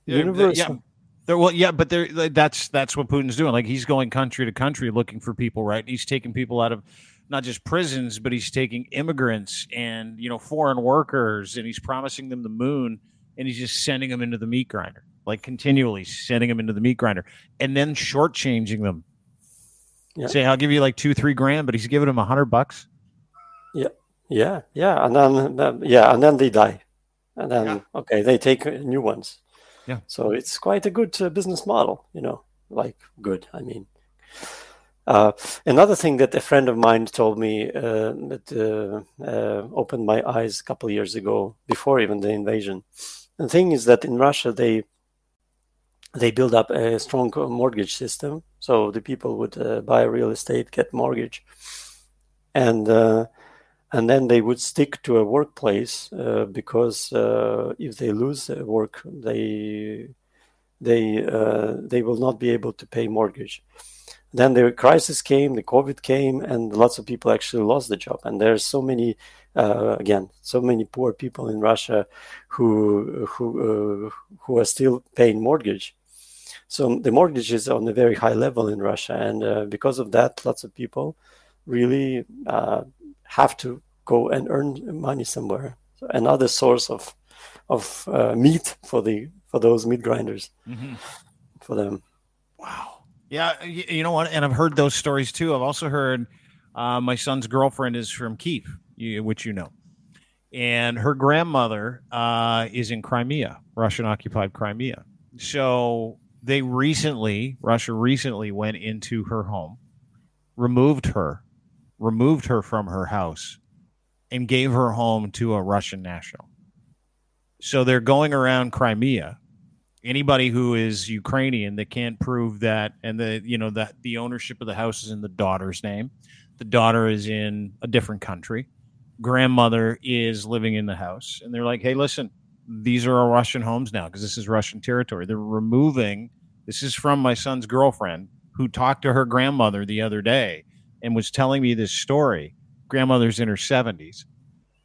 universal. Yeah. They're, well, yeah, but they're, that's that's what Putin's doing. Like he's going country to country looking for people, right? He's taking people out of not just prisons, but he's taking immigrants and you know foreign workers, and he's promising them the moon, and he's just sending them into the meat grinder, like continually sending them into the meat grinder, and then shortchanging them. Yeah. Say, I'll give you like two, three grand, but he's giving them a hundred bucks. Yeah, yeah, yeah, and then yeah, and then they die and then yeah. okay they take new ones yeah. So it's quite a good uh, business model you know like good i mean. Uh, another thing that a friend of mine told me uh, that uh, uh, opened my eyes a couple years ago before even the invasion. The thing is that in Russia they they build up a strong mortgage system, so the people would uh, buy real estate, get mortgage, and uh, and then they would stick to a workplace uh, because uh, if they lose work, they they uh, they will not be able to pay mortgage. Then the crisis came, the COVID came, and lots of people actually lost the job. And there are so many, uh, again, so many poor people in Russia who who uh, who are still paying mortgage. So the mortgage is on a very high level in Russia, and uh, because of that, lots of people really uh, have to go and earn money somewhere. So another source of of uh, meat for the for those meat grinders mm-hmm. for them. Wow. Yeah, you know what? And I've heard those stories too. I've also heard uh, my son's girlfriend is from Kiev, which you know, and her grandmother uh, is in Crimea, Russian occupied Crimea. So they recently, Russia recently went into her home, removed her, removed her from her house, and gave her home to a Russian national. So they're going around Crimea anybody who is Ukrainian that can't prove that, and the you know that the ownership of the house is in the daughter's name, the daughter is in a different country, grandmother is living in the house, and they're like, hey, listen, these are our Russian homes now because this is Russian territory. They're removing. This is from my son's girlfriend who talked to her grandmother the other day and was telling me this story. Grandmother's in her seventies,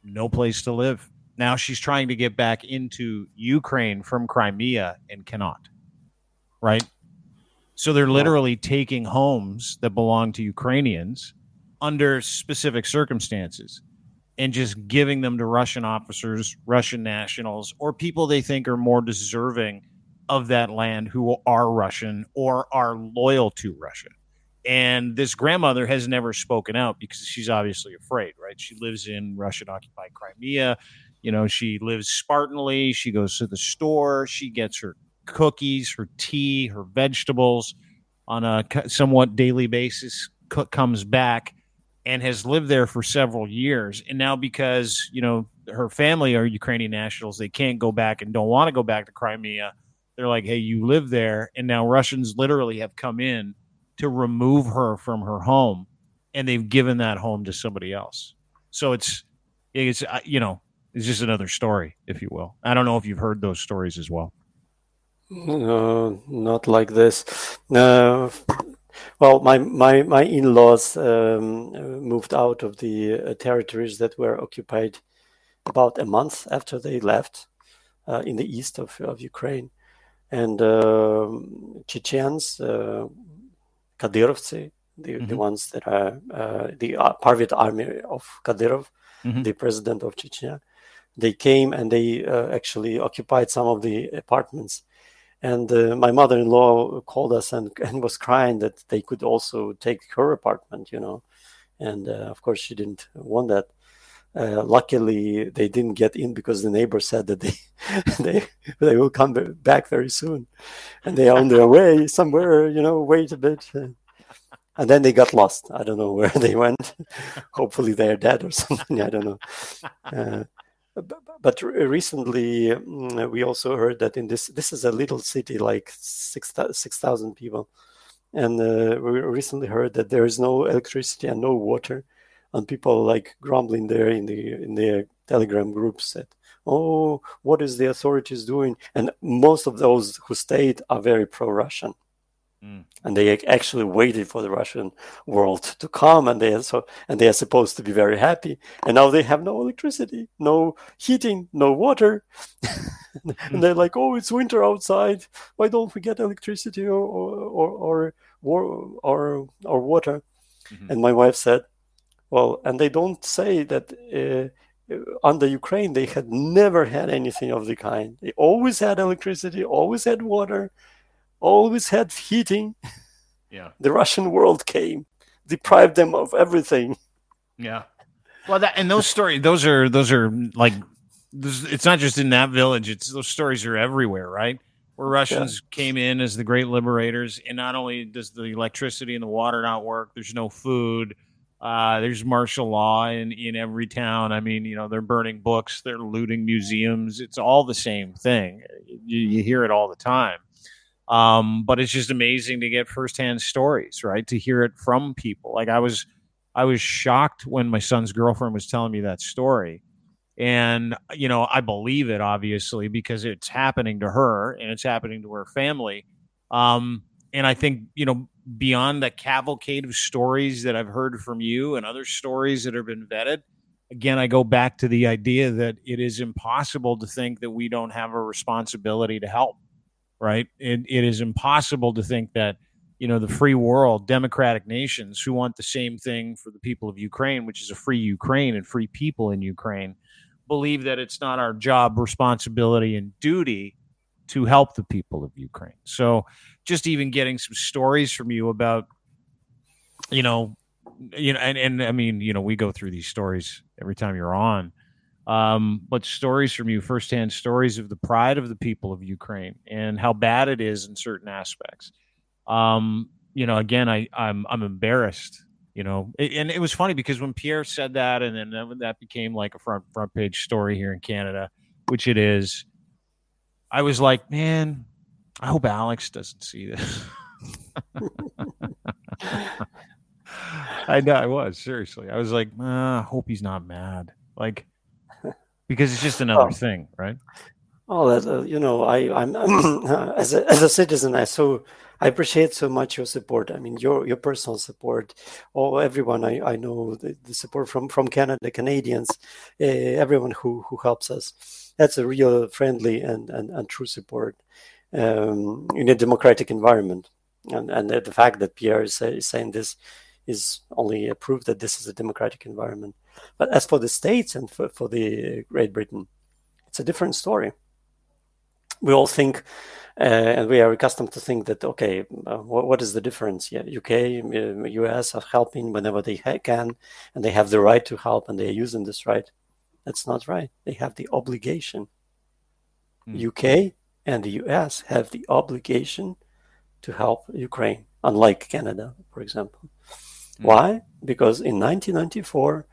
no place to live now she's trying to get back into Ukraine from Crimea and cannot. Right? So they're literally taking homes that belong to Ukrainians under specific circumstances and just giving them to Russian officers, Russian nationals, or people they think are more deserving of that land who are Russian or are loyal to Russia. And this grandmother has never spoken out because she's obviously afraid, right? She lives in Russian occupied Crimea. You know, she lives Spartanly. She goes to the store. She gets her cookies, her tea, her vegetables on a somewhat daily basis. Comes back and has lived there for several years. And now, because, you know, her family are Ukrainian nationals, they can't go back and don't want to go back to Crimea. They're like, hey, you live there. And now Russians literally have come in to remove her from her home and they've given that home to somebody else. So it's, it's, uh, you know, it's just another story, if you will. I don't know if you've heard those stories as well. No, not like this. No. Well, my my my in-laws um, moved out of the uh, territories that were occupied about a month after they left uh, in the east of, of Ukraine, and uh, Chechens, Kadyrovцы, the, mm-hmm. the ones that are uh, the uh, private army of Kadyrov, mm-hmm. the president of Chechnya, they came and they uh, actually occupied some of the apartments. And uh, my mother-in-law called us and, [LAUGHS] and was crying that they could also take her apartment, you know. And uh, of course, she didn't want that. Uh, luckily, they didn't get in because the neighbor said that they [LAUGHS] they they will come back very soon, and they are on their way somewhere. You know, wait a bit, and then they got lost. I don't know where [LAUGHS] they went. [LAUGHS] Hopefully, they are dead or something. I don't know. Uh, but recently mm, we also heard that in this this is a little city like 6000 6, people and uh, we recently heard that there is no electricity and no water and people like grumbling there in the in the telegram groups said oh what is the authorities doing and most of those who stayed are very pro-russian Mm. And they actually waited for the Russian world to come, and they are so and they are supposed to be very happy. And now they have no electricity, no heating, no water, [LAUGHS] and mm. they're like, "Oh, it's winter outside. Why don't we get electricity or or or or, or, water?" Mm-hmm. And my wife said, "Well, and they don't say that." Uh, under Ukraine, they had never had anything of the kind. They always had electricity, always had water, always had heating. Yeah. [LAUGHS] The Russian world came, deprived them of everything. Yeah. Well, that and those stories, those are those are like, it's not just in that village. It's those stories are everywhere, right? Where Russians yeah. came in as the great liberators, and not only does the electricity and the water not work, there's no food. Uh, there's martial law in, in every town. I mean, you know, they're burning books, they're looting museums. It's all the same thing. You, you hear it all the time. Um, but it's just amazing to get firsthand stories, right? To hear it from people. Like I was, I was shocked when my son's girlfriend was telling me that story. And, you know, I believe it obviously because it's happening to her and it's happening to her family. Um, and I think, you know, beyond the cavalcade of stories that I've heard from you and other stories that have been vetted, again, I go back to the idea that it is impossible to think that we don't have a responsibility to help, right? It, it is impossible to think that, you know, the free world, democratic nations who want the same thing for the people of Ukraine, which is a free Ukraine and free people in Ukraine, believe that it's not our job, responsibility, and duty to help the people of Ukraine. So just even getting some stories from you about, you know, you know, and, and I mean, you know, we go through these stories every time you're on. Um, but stories from you, firsthand stories of the pride of the people of Ukraine and how bad it is in certain aspects. Um, you know, again, I, I'm I'm embarrassed. You know, and it was funny because when Pierre said that, and then that became like a front front page story here in Canada, which it is. I was like, man, I hope Alex doesn't see this. [LAUGHS] I know I was seriously. I was like, uh, I hope he's not mad. Like, because it's just another oh. thing, right? Oh, that uh, you know, I, I'm [CLEARS THROAT] as a as a citizen, I so I appreciate so much your support. I mean, your your personal support. Oh, everyone I, I know the, the support from from Canada, Canadians, uh, everyone who who helps us. That's a real friendly and and, and true support um, in a democratic environment. And, and the fact that Pierre is, is saying this is only a proof that this is a democratic environment. But as for the states and for, for the Great Britain, it's a different story. We all think, uh, and we are accustomed to think that okay, uh, what, what is the difference? Yeah, UK, uh, US are helping whenever they ha- can, and they have the right to help, and they are using this right. That's not right. They have the obligation. Mm. UK and the US have the obligation to help Ukraine, unlike Canada, for example. Mm. Why? Because in 1994,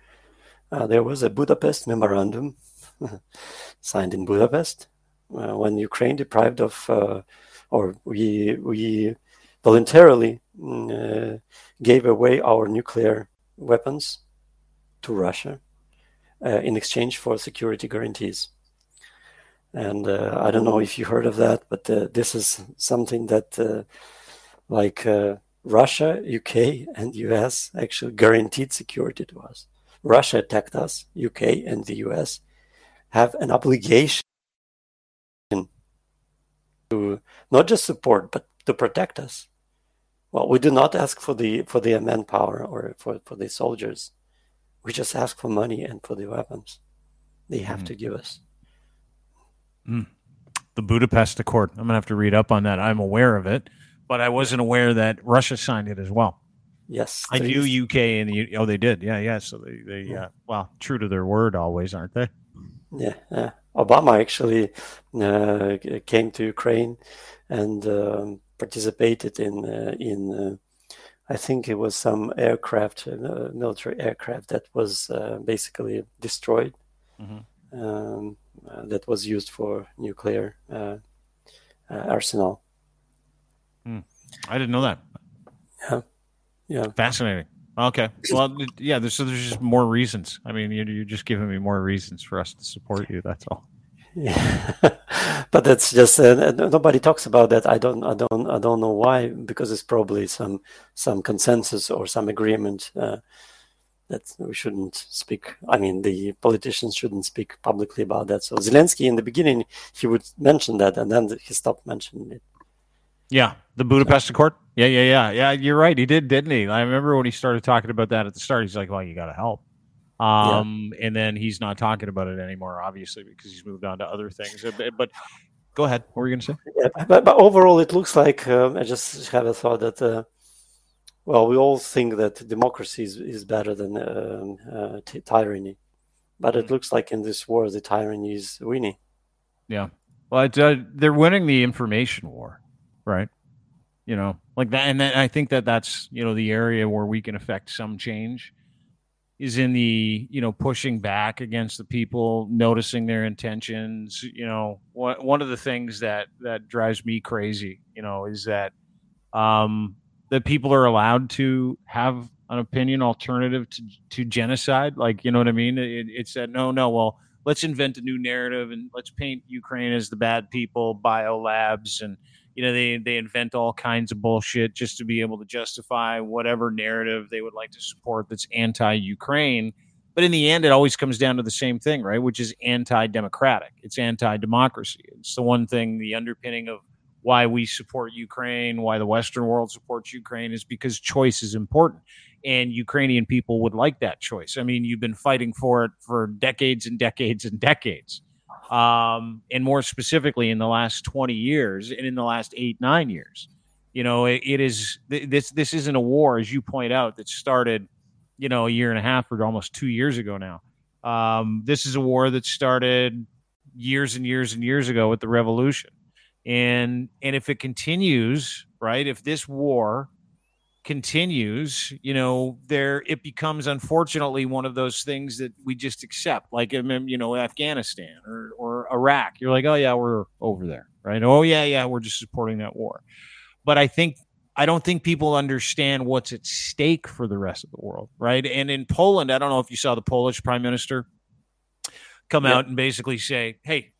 uh, there was a Budapest Memorandum [LAUGHS] signed in Budapest uh, when Ukraine deprived of, uh, or we, we voluntarily mm, uh, gave away our nuclear weapons to Russia in exchange for security guarantees. And uh, I don't know if you heard of that, but uh, this is something that, uh, like uh, Russia, UK, and US actually guaranteed security to us. Russia attacked us, UK and the US have an obligation to not just support, but to protect us. Well, we do not ask for the for the manpower or for, for the soldiers. We just ask for money and for the weapons. They have mm-hmm. to give us. Mm. The Budapest Accord. I'm gonna have to read up on that. I'm aware of it, but I wasn't aware that Russia signed it as well. Yes, I knew UK and the oh they did. Yeah, yeah. So they they yeah. Uh, well true to their word always, aren't they? Yeah, yeah. Obama actually uh, came to Ukraine and um, participated in uh, in uh, I think it was some aircraft, uh, military aircraft that was uh, basically destroyed. Mm-hmm. Um, uh, that was used for nuclear uh, uh, arsenal. Hmm. I didn't know that. Yeah, yeah, fascinating. Okay, well, yeah. There's, so there's just more reasons. I mean, you're, you're just giving me more reasons for us to support you. That's all. Yeah, [LAUGHS] but that's just uh, nobody talks about that. I don't, I don't, I don't know why. Because it's probably some some consensus or some agreement uh, that we shouldn't speak. I mean, the politicians shouldn't speak publicly about that. So Zelensky, in the beginning, he would mention that, and then he stopped mentioning it. Yeah, the Budapest Accord. Yeah, yeah, yeah, yeah. You're right. He did, didn't he? I remember when he started talking about that at the start. He's like, "Well, you got to help," um, yeah. and then he's not talking about it anymore, obviously, because he's moved on to other things. But go ahead. What were you going to say? Yeah, but, but overall, it looks like um, I just have a thought that. Uh, well, we all think that democracy is, is better than um, uh, t- tyranny, but it mm. looks like in this war the tyranny is winning. Yeah, well, uh, they're winning the information war, right? You know, like that, and then I think that that's you know the area where we can affect some change. Is in the you know pushing back against the people, noticing their intentions. You know, one one of the things that that drives me crazy, you know, is that um, that people are allowed to have an opinion alternative to, to genocide. Like, you know what I mean? It, it's that no, no. Well, let's invent a new narrative and let's paint Ukraine as the bad people, bio labs, and you know they they invent all kinds of bullshit just to be able to justify whatever narrative they would like to support that's anti-Ukraine. But in the end, it always comes down to the same thing, right? Which is anti-democratic. It's anti-democracy. It's the one thing, the underpinning of why we support Ukraine, why the Western world supports Ukraine, is because choice is important. And Ukrainian people would like that choice. I mean, you've been fighting for it for decades and decades and decades um, and more specifically in the last 20 years and in the last eight nine years. You know it, it is this this isn't a war as you point out that started you know a year and a half or almost two years ago now. Um, this is a war that started years and years and years ago with the revolution. And and if it continues right if this war continues, you know, there it becomes unfortunately one of those things that we just accept, like you know, Afghanistan or or Iraq. You're like, oh yeah, we're over there, right? Oh yeah, yeah, we're just supporting that war. But I think I don't think people understand what's at stake for the rest of the world, right? And in Poland, I don't know if you saw the Polish prime minister come out and basically say, "Hey,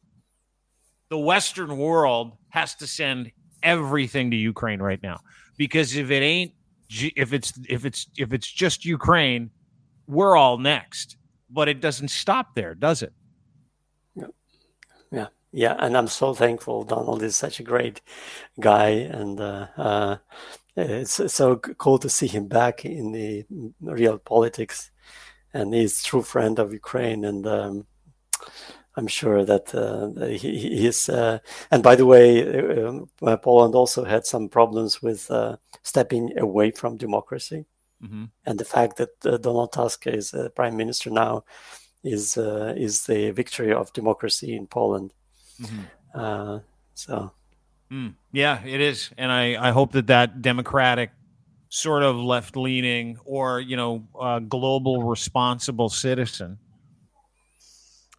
the Western world has to send everything to Ukraine right now." Because if it ain't if it's if it's if it's just Ukraine, we're all next. But it doesn't stop there, does it? Yeah, yeah, yeah. And I'm so thankful. Donald is such a great guy, and uh, uh, it's so cool to see him back in the real politics. And he's true friend of Ukraine, and um, I'm sure that uh, he, he, is. Uh, and by the way, uh, Poland also had some problems with uh, stepping away from democracy. Mm-hmm. And the fact that uh, Donald Tusk is uh, prime minister now is uh, is the victory of democracy in Poland. Mm-hmm. Uh, so, mm. yeah, it is, and I I hope that that democratic sort of left leaning or you know global responsible citizen.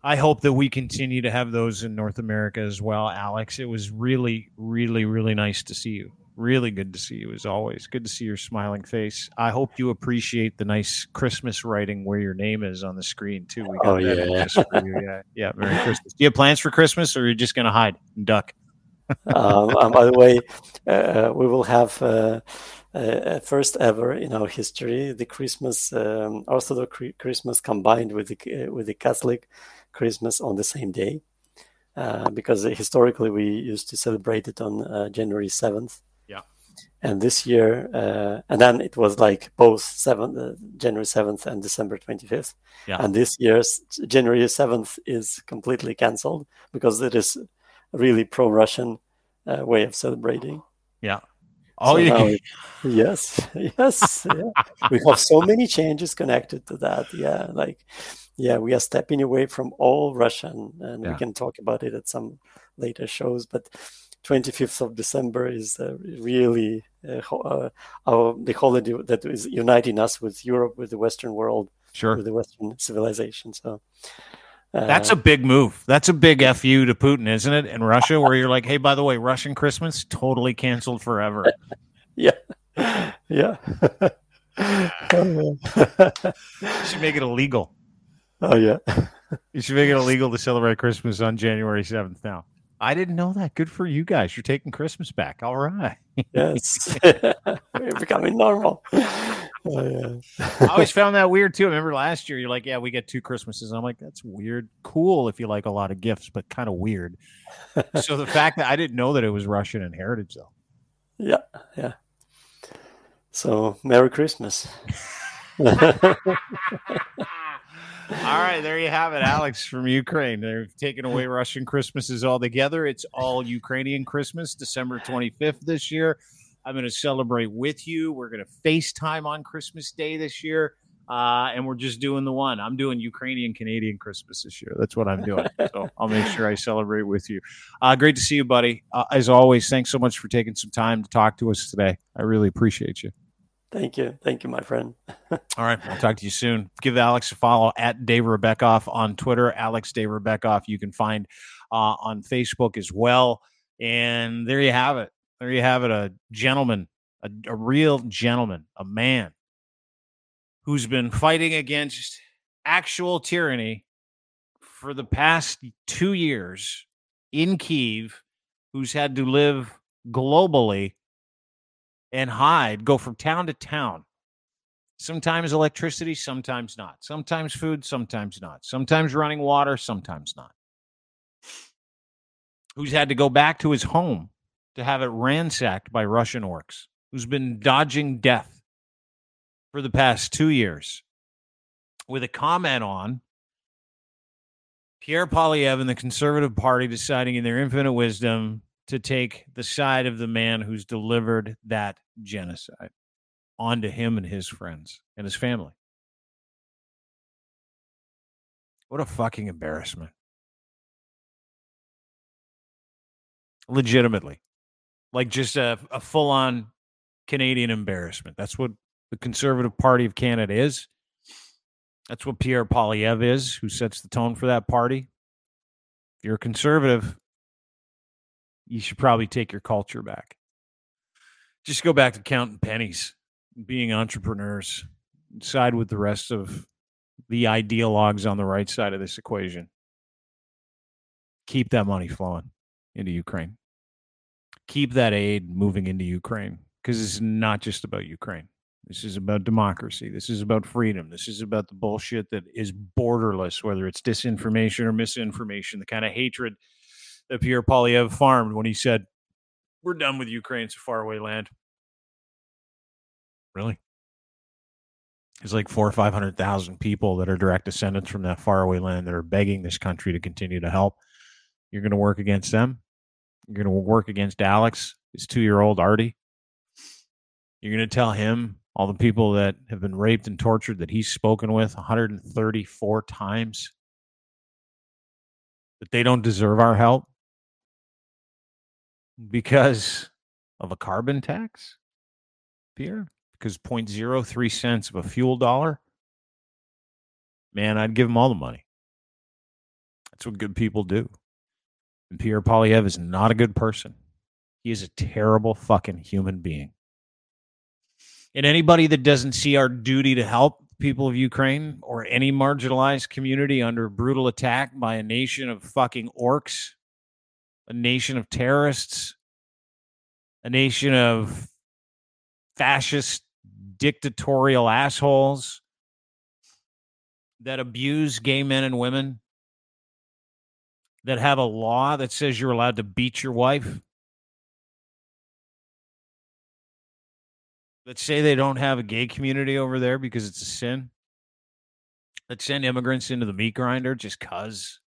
I hope that we continue to have those in North America as well, Alex. It was really, really, really nice to see you. Really good to see you as always. Good to see your smiling face. I hope you appreciate the nice Christmas writing where your name is on the screen too. We got oh yeah, yeah, yeah. Merry [LAUGHS] Christmas. Do you have plans for Christmas, or are you just going to hide and duck? um, and by the way, uh, we will have uh, uh, first ever in our history the Christmas um, Orthodox Christmas combined with the with the Catholic Christmas on the same day. Uh, because historically we used to celebrate it on uh, January 7th Yeah. and this year uh, and then it was like both 7 uh, january 7th and december 25th yeah. and this year's january 7th is completely cancelled because it is a really pro-russian uh, way of celebrating yeah oh so yeah [LAUGHS] yes yes yeah. we have so many changes connected to that yeah like yeah we are stepping away from all russian and yeah. we can talk about it at some later shows but 25th of December is uh, really uh, uh, our, the holiday that is uniting us with Europe, with the Western world, sure, with the Western civilization. So that's a big move. That's a big fu to Putin, isn't it? In Russia, where you're like, hey, by the way, Russian Christmas totally canceled forever. [LAUGHS] yeah, yeah. [LAUGHS] you should make it illegal. Oh yeah. you should make it illegal to celebrate Christmas on January seventh now. I didn't know that. Good for you guys. You're taking Christmas back. All right. yes. [LAUGHS] We're becoming normal. Oh, yeah. [LAUGHS] I always found that weird too. I remember last year you're like, yeah, we get two Christmases. And I'm like, that's weird. Cool if you like a lot of gifts, but kind of weird. [LAUGHS] so the fact that I didn't know that it was Russian and heritage though. Yeah. Yeah. So Merry Christmas. [LAUGHS] All right, there you have it, Alex from Ukraine. They've taken away Russian Christmases altogether. It's all Ukrainian Christmas, December 25th this year. I'm going to celebrate with you. We're going to FaceTime on Christmas Day this year. Uh, and we're just doing the one. I'm doing Ukrainian Canadian Christmas this year. That's what I'm doing. [LAUGHS] So I'll make sure I celebrate with you. Uh, great to see you, buddy. Uh, as always, thanks so much for taking some time to talk to us today. I really appreciate you. Thank you. Thank you, my friend. [LAUGHS] All right. I'll talk to you soon. Give Alex a follow at Dayrabekov on Twitter, Alex Dayrabekov. You can find uh, on Facebook as well. And there you have it. There you have it. A gentleman, a, a real gentleman, a man who's been fighting against actual tyranny for the past two years in Kiev, who's had to live globally and hide, go from town to town. Sometimes electricity, sometimes not. Sometimes food, sometimes not. Sometimes running water, sometimes not. Who's had to go back to his home to have it ransacked by Russian orcs, who's been dodging death for the past two years with a comment on Pierre Poilievre and the Conservative Party deciding in their infinite wisdom to take the side of the man who's delivered that genocide onto him and his friends and his family. What a fucking embarrassment. Legitimately. Like just a, a full on Canadian embarrassment. That's what the Conservative Party of Canada is. That's what Pierre Poilievre is, who sets the tone for that party. If you're a conservative, you should probably take your culture back. Just go back to counting pennies, being entrepreneurs, side with the rest of the ideologues on the right side of this equation. Keep that money flowing into Ukraine. Keep that aid moving into Ukraine because it's not just about Ukraine. This is about democracy. This is about freedom. This is about the bullshit that is borderless, whether it's disinformation or misinformation, the kind of hatred that Pierre Poilievre farmed when he said, We're done with Ukraine. It's a faraway land. Really? There's like four or 500,000 people that are direct descendants from that faraway land that are begging this country to continue to help. You're going to work against them. You're going to work against Alex, his two year old Artie. You're going to tell him all the people that have been raped and tortured that he's spoken with 134 times that they don't deserve our help because of a carbon tax, Pierre? Because 0.03 cents of a fuel dollar? Man, I'd give them all the money. That's what good people do. And Pierre Poilievre is not a good person. He is a terrible fucking human being. And anybody that doesn't see our duty to help people of Ukraine or any marginalized community under brutal attack by a nation of fucking orcs, a nation of terrorists, a nation of fascist, dictatorial assholes that abuse gay men and women, that have a law that says you're allowed to beat your wife that say they don't have a gay community over there because it's a sin, that send immigrants into the meat grinder just cause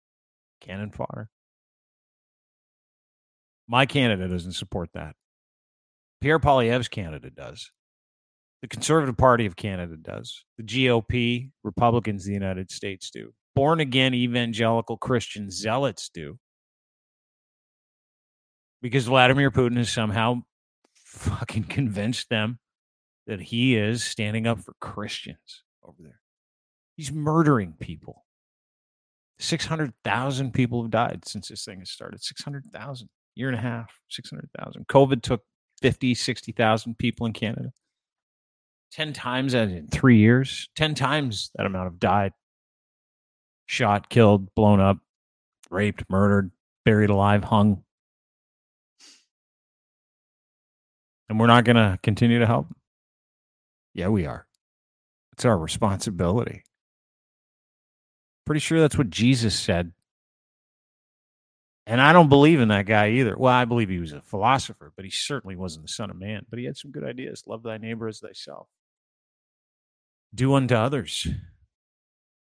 cannon fodder. My Canada doesn't support that. Pierre Poilievre's Canada does. The Conservative Party of Canada does. The GOP, Republicans of the United States do. Born again evangelical Christian zealots do. Because Vladimir Putin has somehow fucking convinced them that he is standing up for Christians over there. He's murdering people. 600,000 people have died since this thing has started. 600,000, year and a half, 600,000. COVID took 50, 60,000 people in Canada. 10 times that in three years, 10 times that amount have died. Shot, killed, blown up, raped, murdered, buried alive, hung. And we're not going to continue to help. Yeah, we are. It's our responsibility. Pretty sure that's what Jesus said. And I don't believe in that guy either. Well, I believe he was a philosopher, but he certainly wasn't the son of man. But he had some good ideas. Love thy neighbor as thyself. Do unto others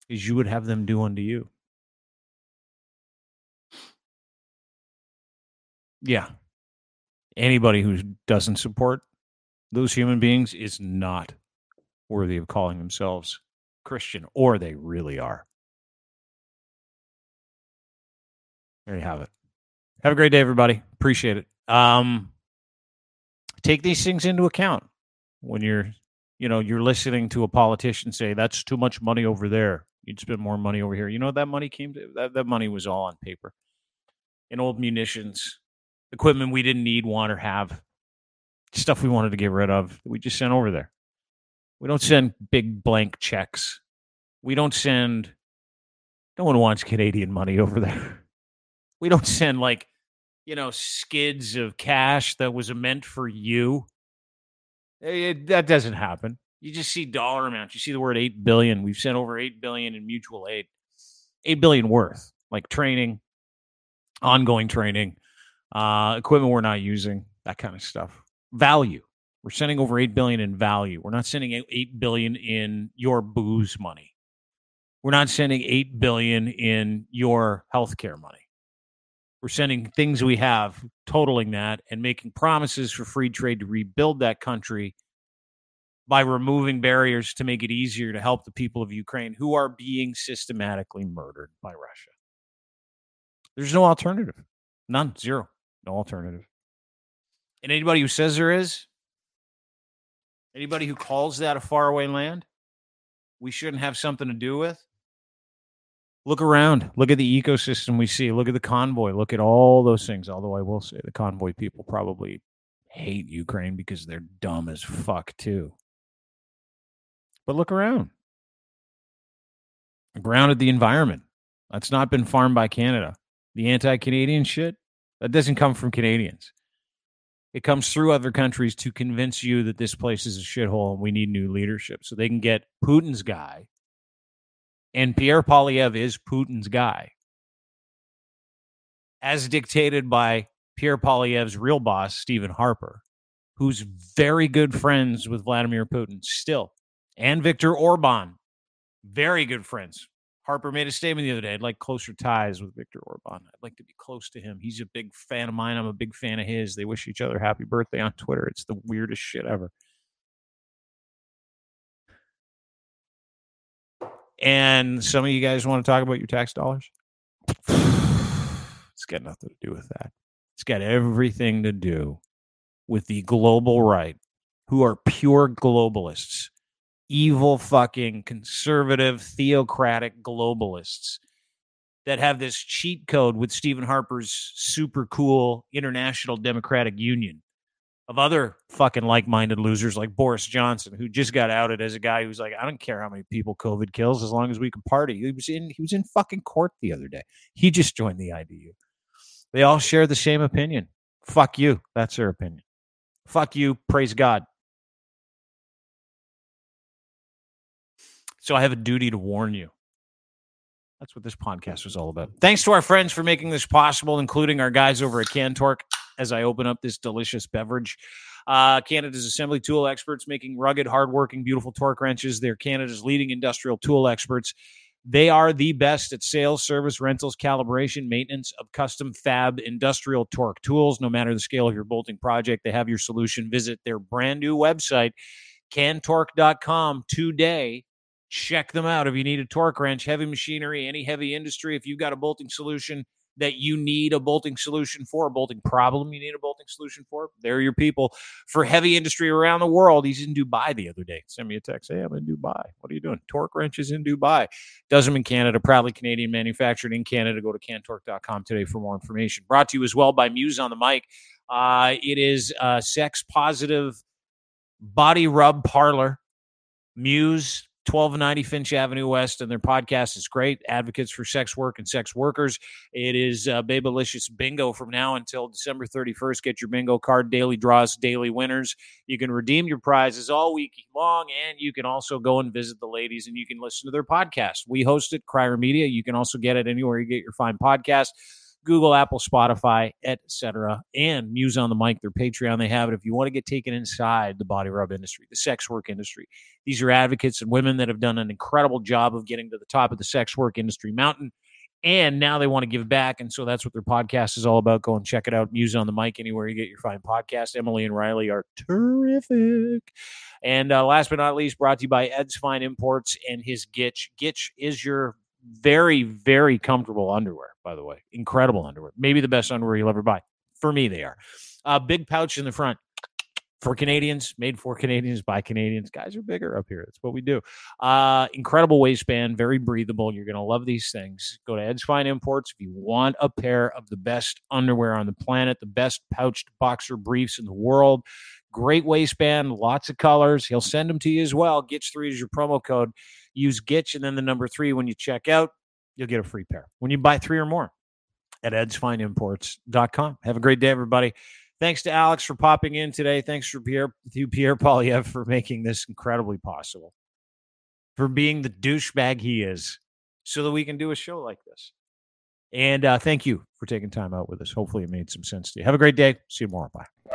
as you would have them do unto you. Yeah. Anybody who doesn't support those human beings is not worthy of calling themselves Christian, or they really are. There you have it. Have a great day, everybody. Appreciate it. Um, take these things into account when you're you know, you're listening to a politician say that's too much money over there. You'd spend more money over here. You know that money came to that, that money was all on paper. And old munitions, equipment we didn't need, want, or have, stuff we wanted to get rid of, we just sent over there. We don't send big blank checks. We don't send no one wants Canadian money [LAUGHS] over there. We don't send like, you know, skids of cash that was meant for you. It, eh, that doesn't happen. You just see dollar amounts. You see the word 8 billion. We've sent over 8 billion in mutual aid. 8 billion worth, like training, ongoing training, uh, equipment we're not using, that kind of stuff. Value. We're sending over 8 billion in value. We're not sending 8 billion in your booze money. We're not sending 8 billion in your healthcare money. We're sending things we have, totaling that, and making promises for free trade to rebuild that country by removing barriers to make it easier to help the people of Ukraine who are being systematically murdered by Russia. There's no alternative. None. Zero. No alternative. And anybody who says there is, anybody who calls that a faraway land, we shouldn't have something to do with, look around look at the ecosystem we see look at the convoy look at all those things although i will say the convoy people probably hate ukraine because they're dumb as fuck too but look around. Grounded the environment. That's not been farmed by canada. The anti-canadian shit that doesn't come from canadians. It comes through other countries to convince you that this place is a shithole and we need new leadership. So they can get putin's guy and Pierre Poilievre is Putin's guy, as dictated by Pierre Poilievre's real boss, Stephen Harper, who's very good friends with Vladimir Putin still, and Viktor Orban, very good friends. Harper made a statement the other day. I'd like closer ties with Viktor Orban. I'd like to be close to him. He's a big fan of mine. I'm a big fan of his. They wish each other happy birthday on Twitter. It's the weirdest shit ever. And some of you guys want to talk about your tax dollars? It's got nothing to do with that. It's got everything to do with the global right, who are pure globalists, evil fucking conservative, theocratic globalists that have this cheat code with Stephen Harper's super cool International Democratic Union of other fucking like-minded losers like Boris Johnson, who just got outed as a guy who's like, I don't care how many people COVID kills as long as we can party. He was in he was in fucking court the other day. He just joined the IDU. They all share the same opinion. Fuck you. That's their opinion. Fuck you. Praise God. So I have a duty to warn you. That's what this podcast was all about. Thanks to our friends for making this possible, including our guys over at Cantork as I open up this delicious beverage. Uh, Canada's assembly tool experts making rugged, hardworking, beautiful torque wrenches. They're Canada's leading industrial tool experts. They are the best at sales, service, rentals, calibration, maintenance of custom fab industrial torque tools. No matter the scale of your bolting project, they have your solution. Visit their brand new website, cantork.com today. Check them out. If you need a torque wrench, heavy machinery, any heavy industry, if you've got a bolting solution, that you need a bolting solution for, a bolting problem you need a bolting solution for, they're your people. For heavy industry around the world, he's in Dubai the other day. Send me a text. Hey, I'm in Dubai. What are you doing? Torque wrenches in Dubai. Does them in Canada, proudly Canadian manufactured in Canada. Go to cantork.com today for more information. Brought to you as well by Muse on the mic. Uh, it is a sex positive body rub parlor. Muse 1290 Finch Avenue West, and their podcast is great. Advocates for sex work and sex workers. It is uh, Babylicious Bingo from now until December 31st. Get your bingo card, daily draws, daily winners. You can redeem your prizes all week long, and you can also go and visit the ladies and you can listen to their podcast. We host it, Crier Media. You can also get it anywhere you get your fine podcast. Google, Apple, Spotify, etc., and Muse on the Mic, their Patreon. They have it. If you want to get taken inside the body rub industry, the sex work industry, these are advocates and women that have done an incredible job of getting to the top of the sex work industry mountain. And now they want to give back. And so that's what their podcast is all about. Go and check it out. Muse on the mic, anywhere you get your fine podcast. Emily and Riley are terrific. And uh, last but not least, brought to you by Ed's Fine Imports and his Gitch. Gitch is your very, very comfortable underwear, by the way. Incredible underwear. Maybe the best underwear you'll ever buy. For me, they are. Uh, big pouch in the front for Canadians, made for Canadians by Canadians. Guys are bigger up here. That's what we do. Uh, incredible waistband, very breathable. You're going to love these things. Go to Ed's Fine Imports if you want a pair of the best underwear on the planet, the best pouched boxer briefs in the world. Great waistband, lots of colors. He'll send them to you as well. Gitch3 is your promo code. Use Gitch and then the number three when you check out. You'll get a free pair when you buy three or more at edsfineimports.com. Have a great day, everybody. Thanks to Alex for popping in today. Thanks for Pierre to Pierre Poilievre for making this incredibly possible. For being the douchebag he is, so that we can do a show like this. And uh, thank you for taking time out with us. Hopefully, it made some sense to you. Have a great day. See you tomorrow. Bye.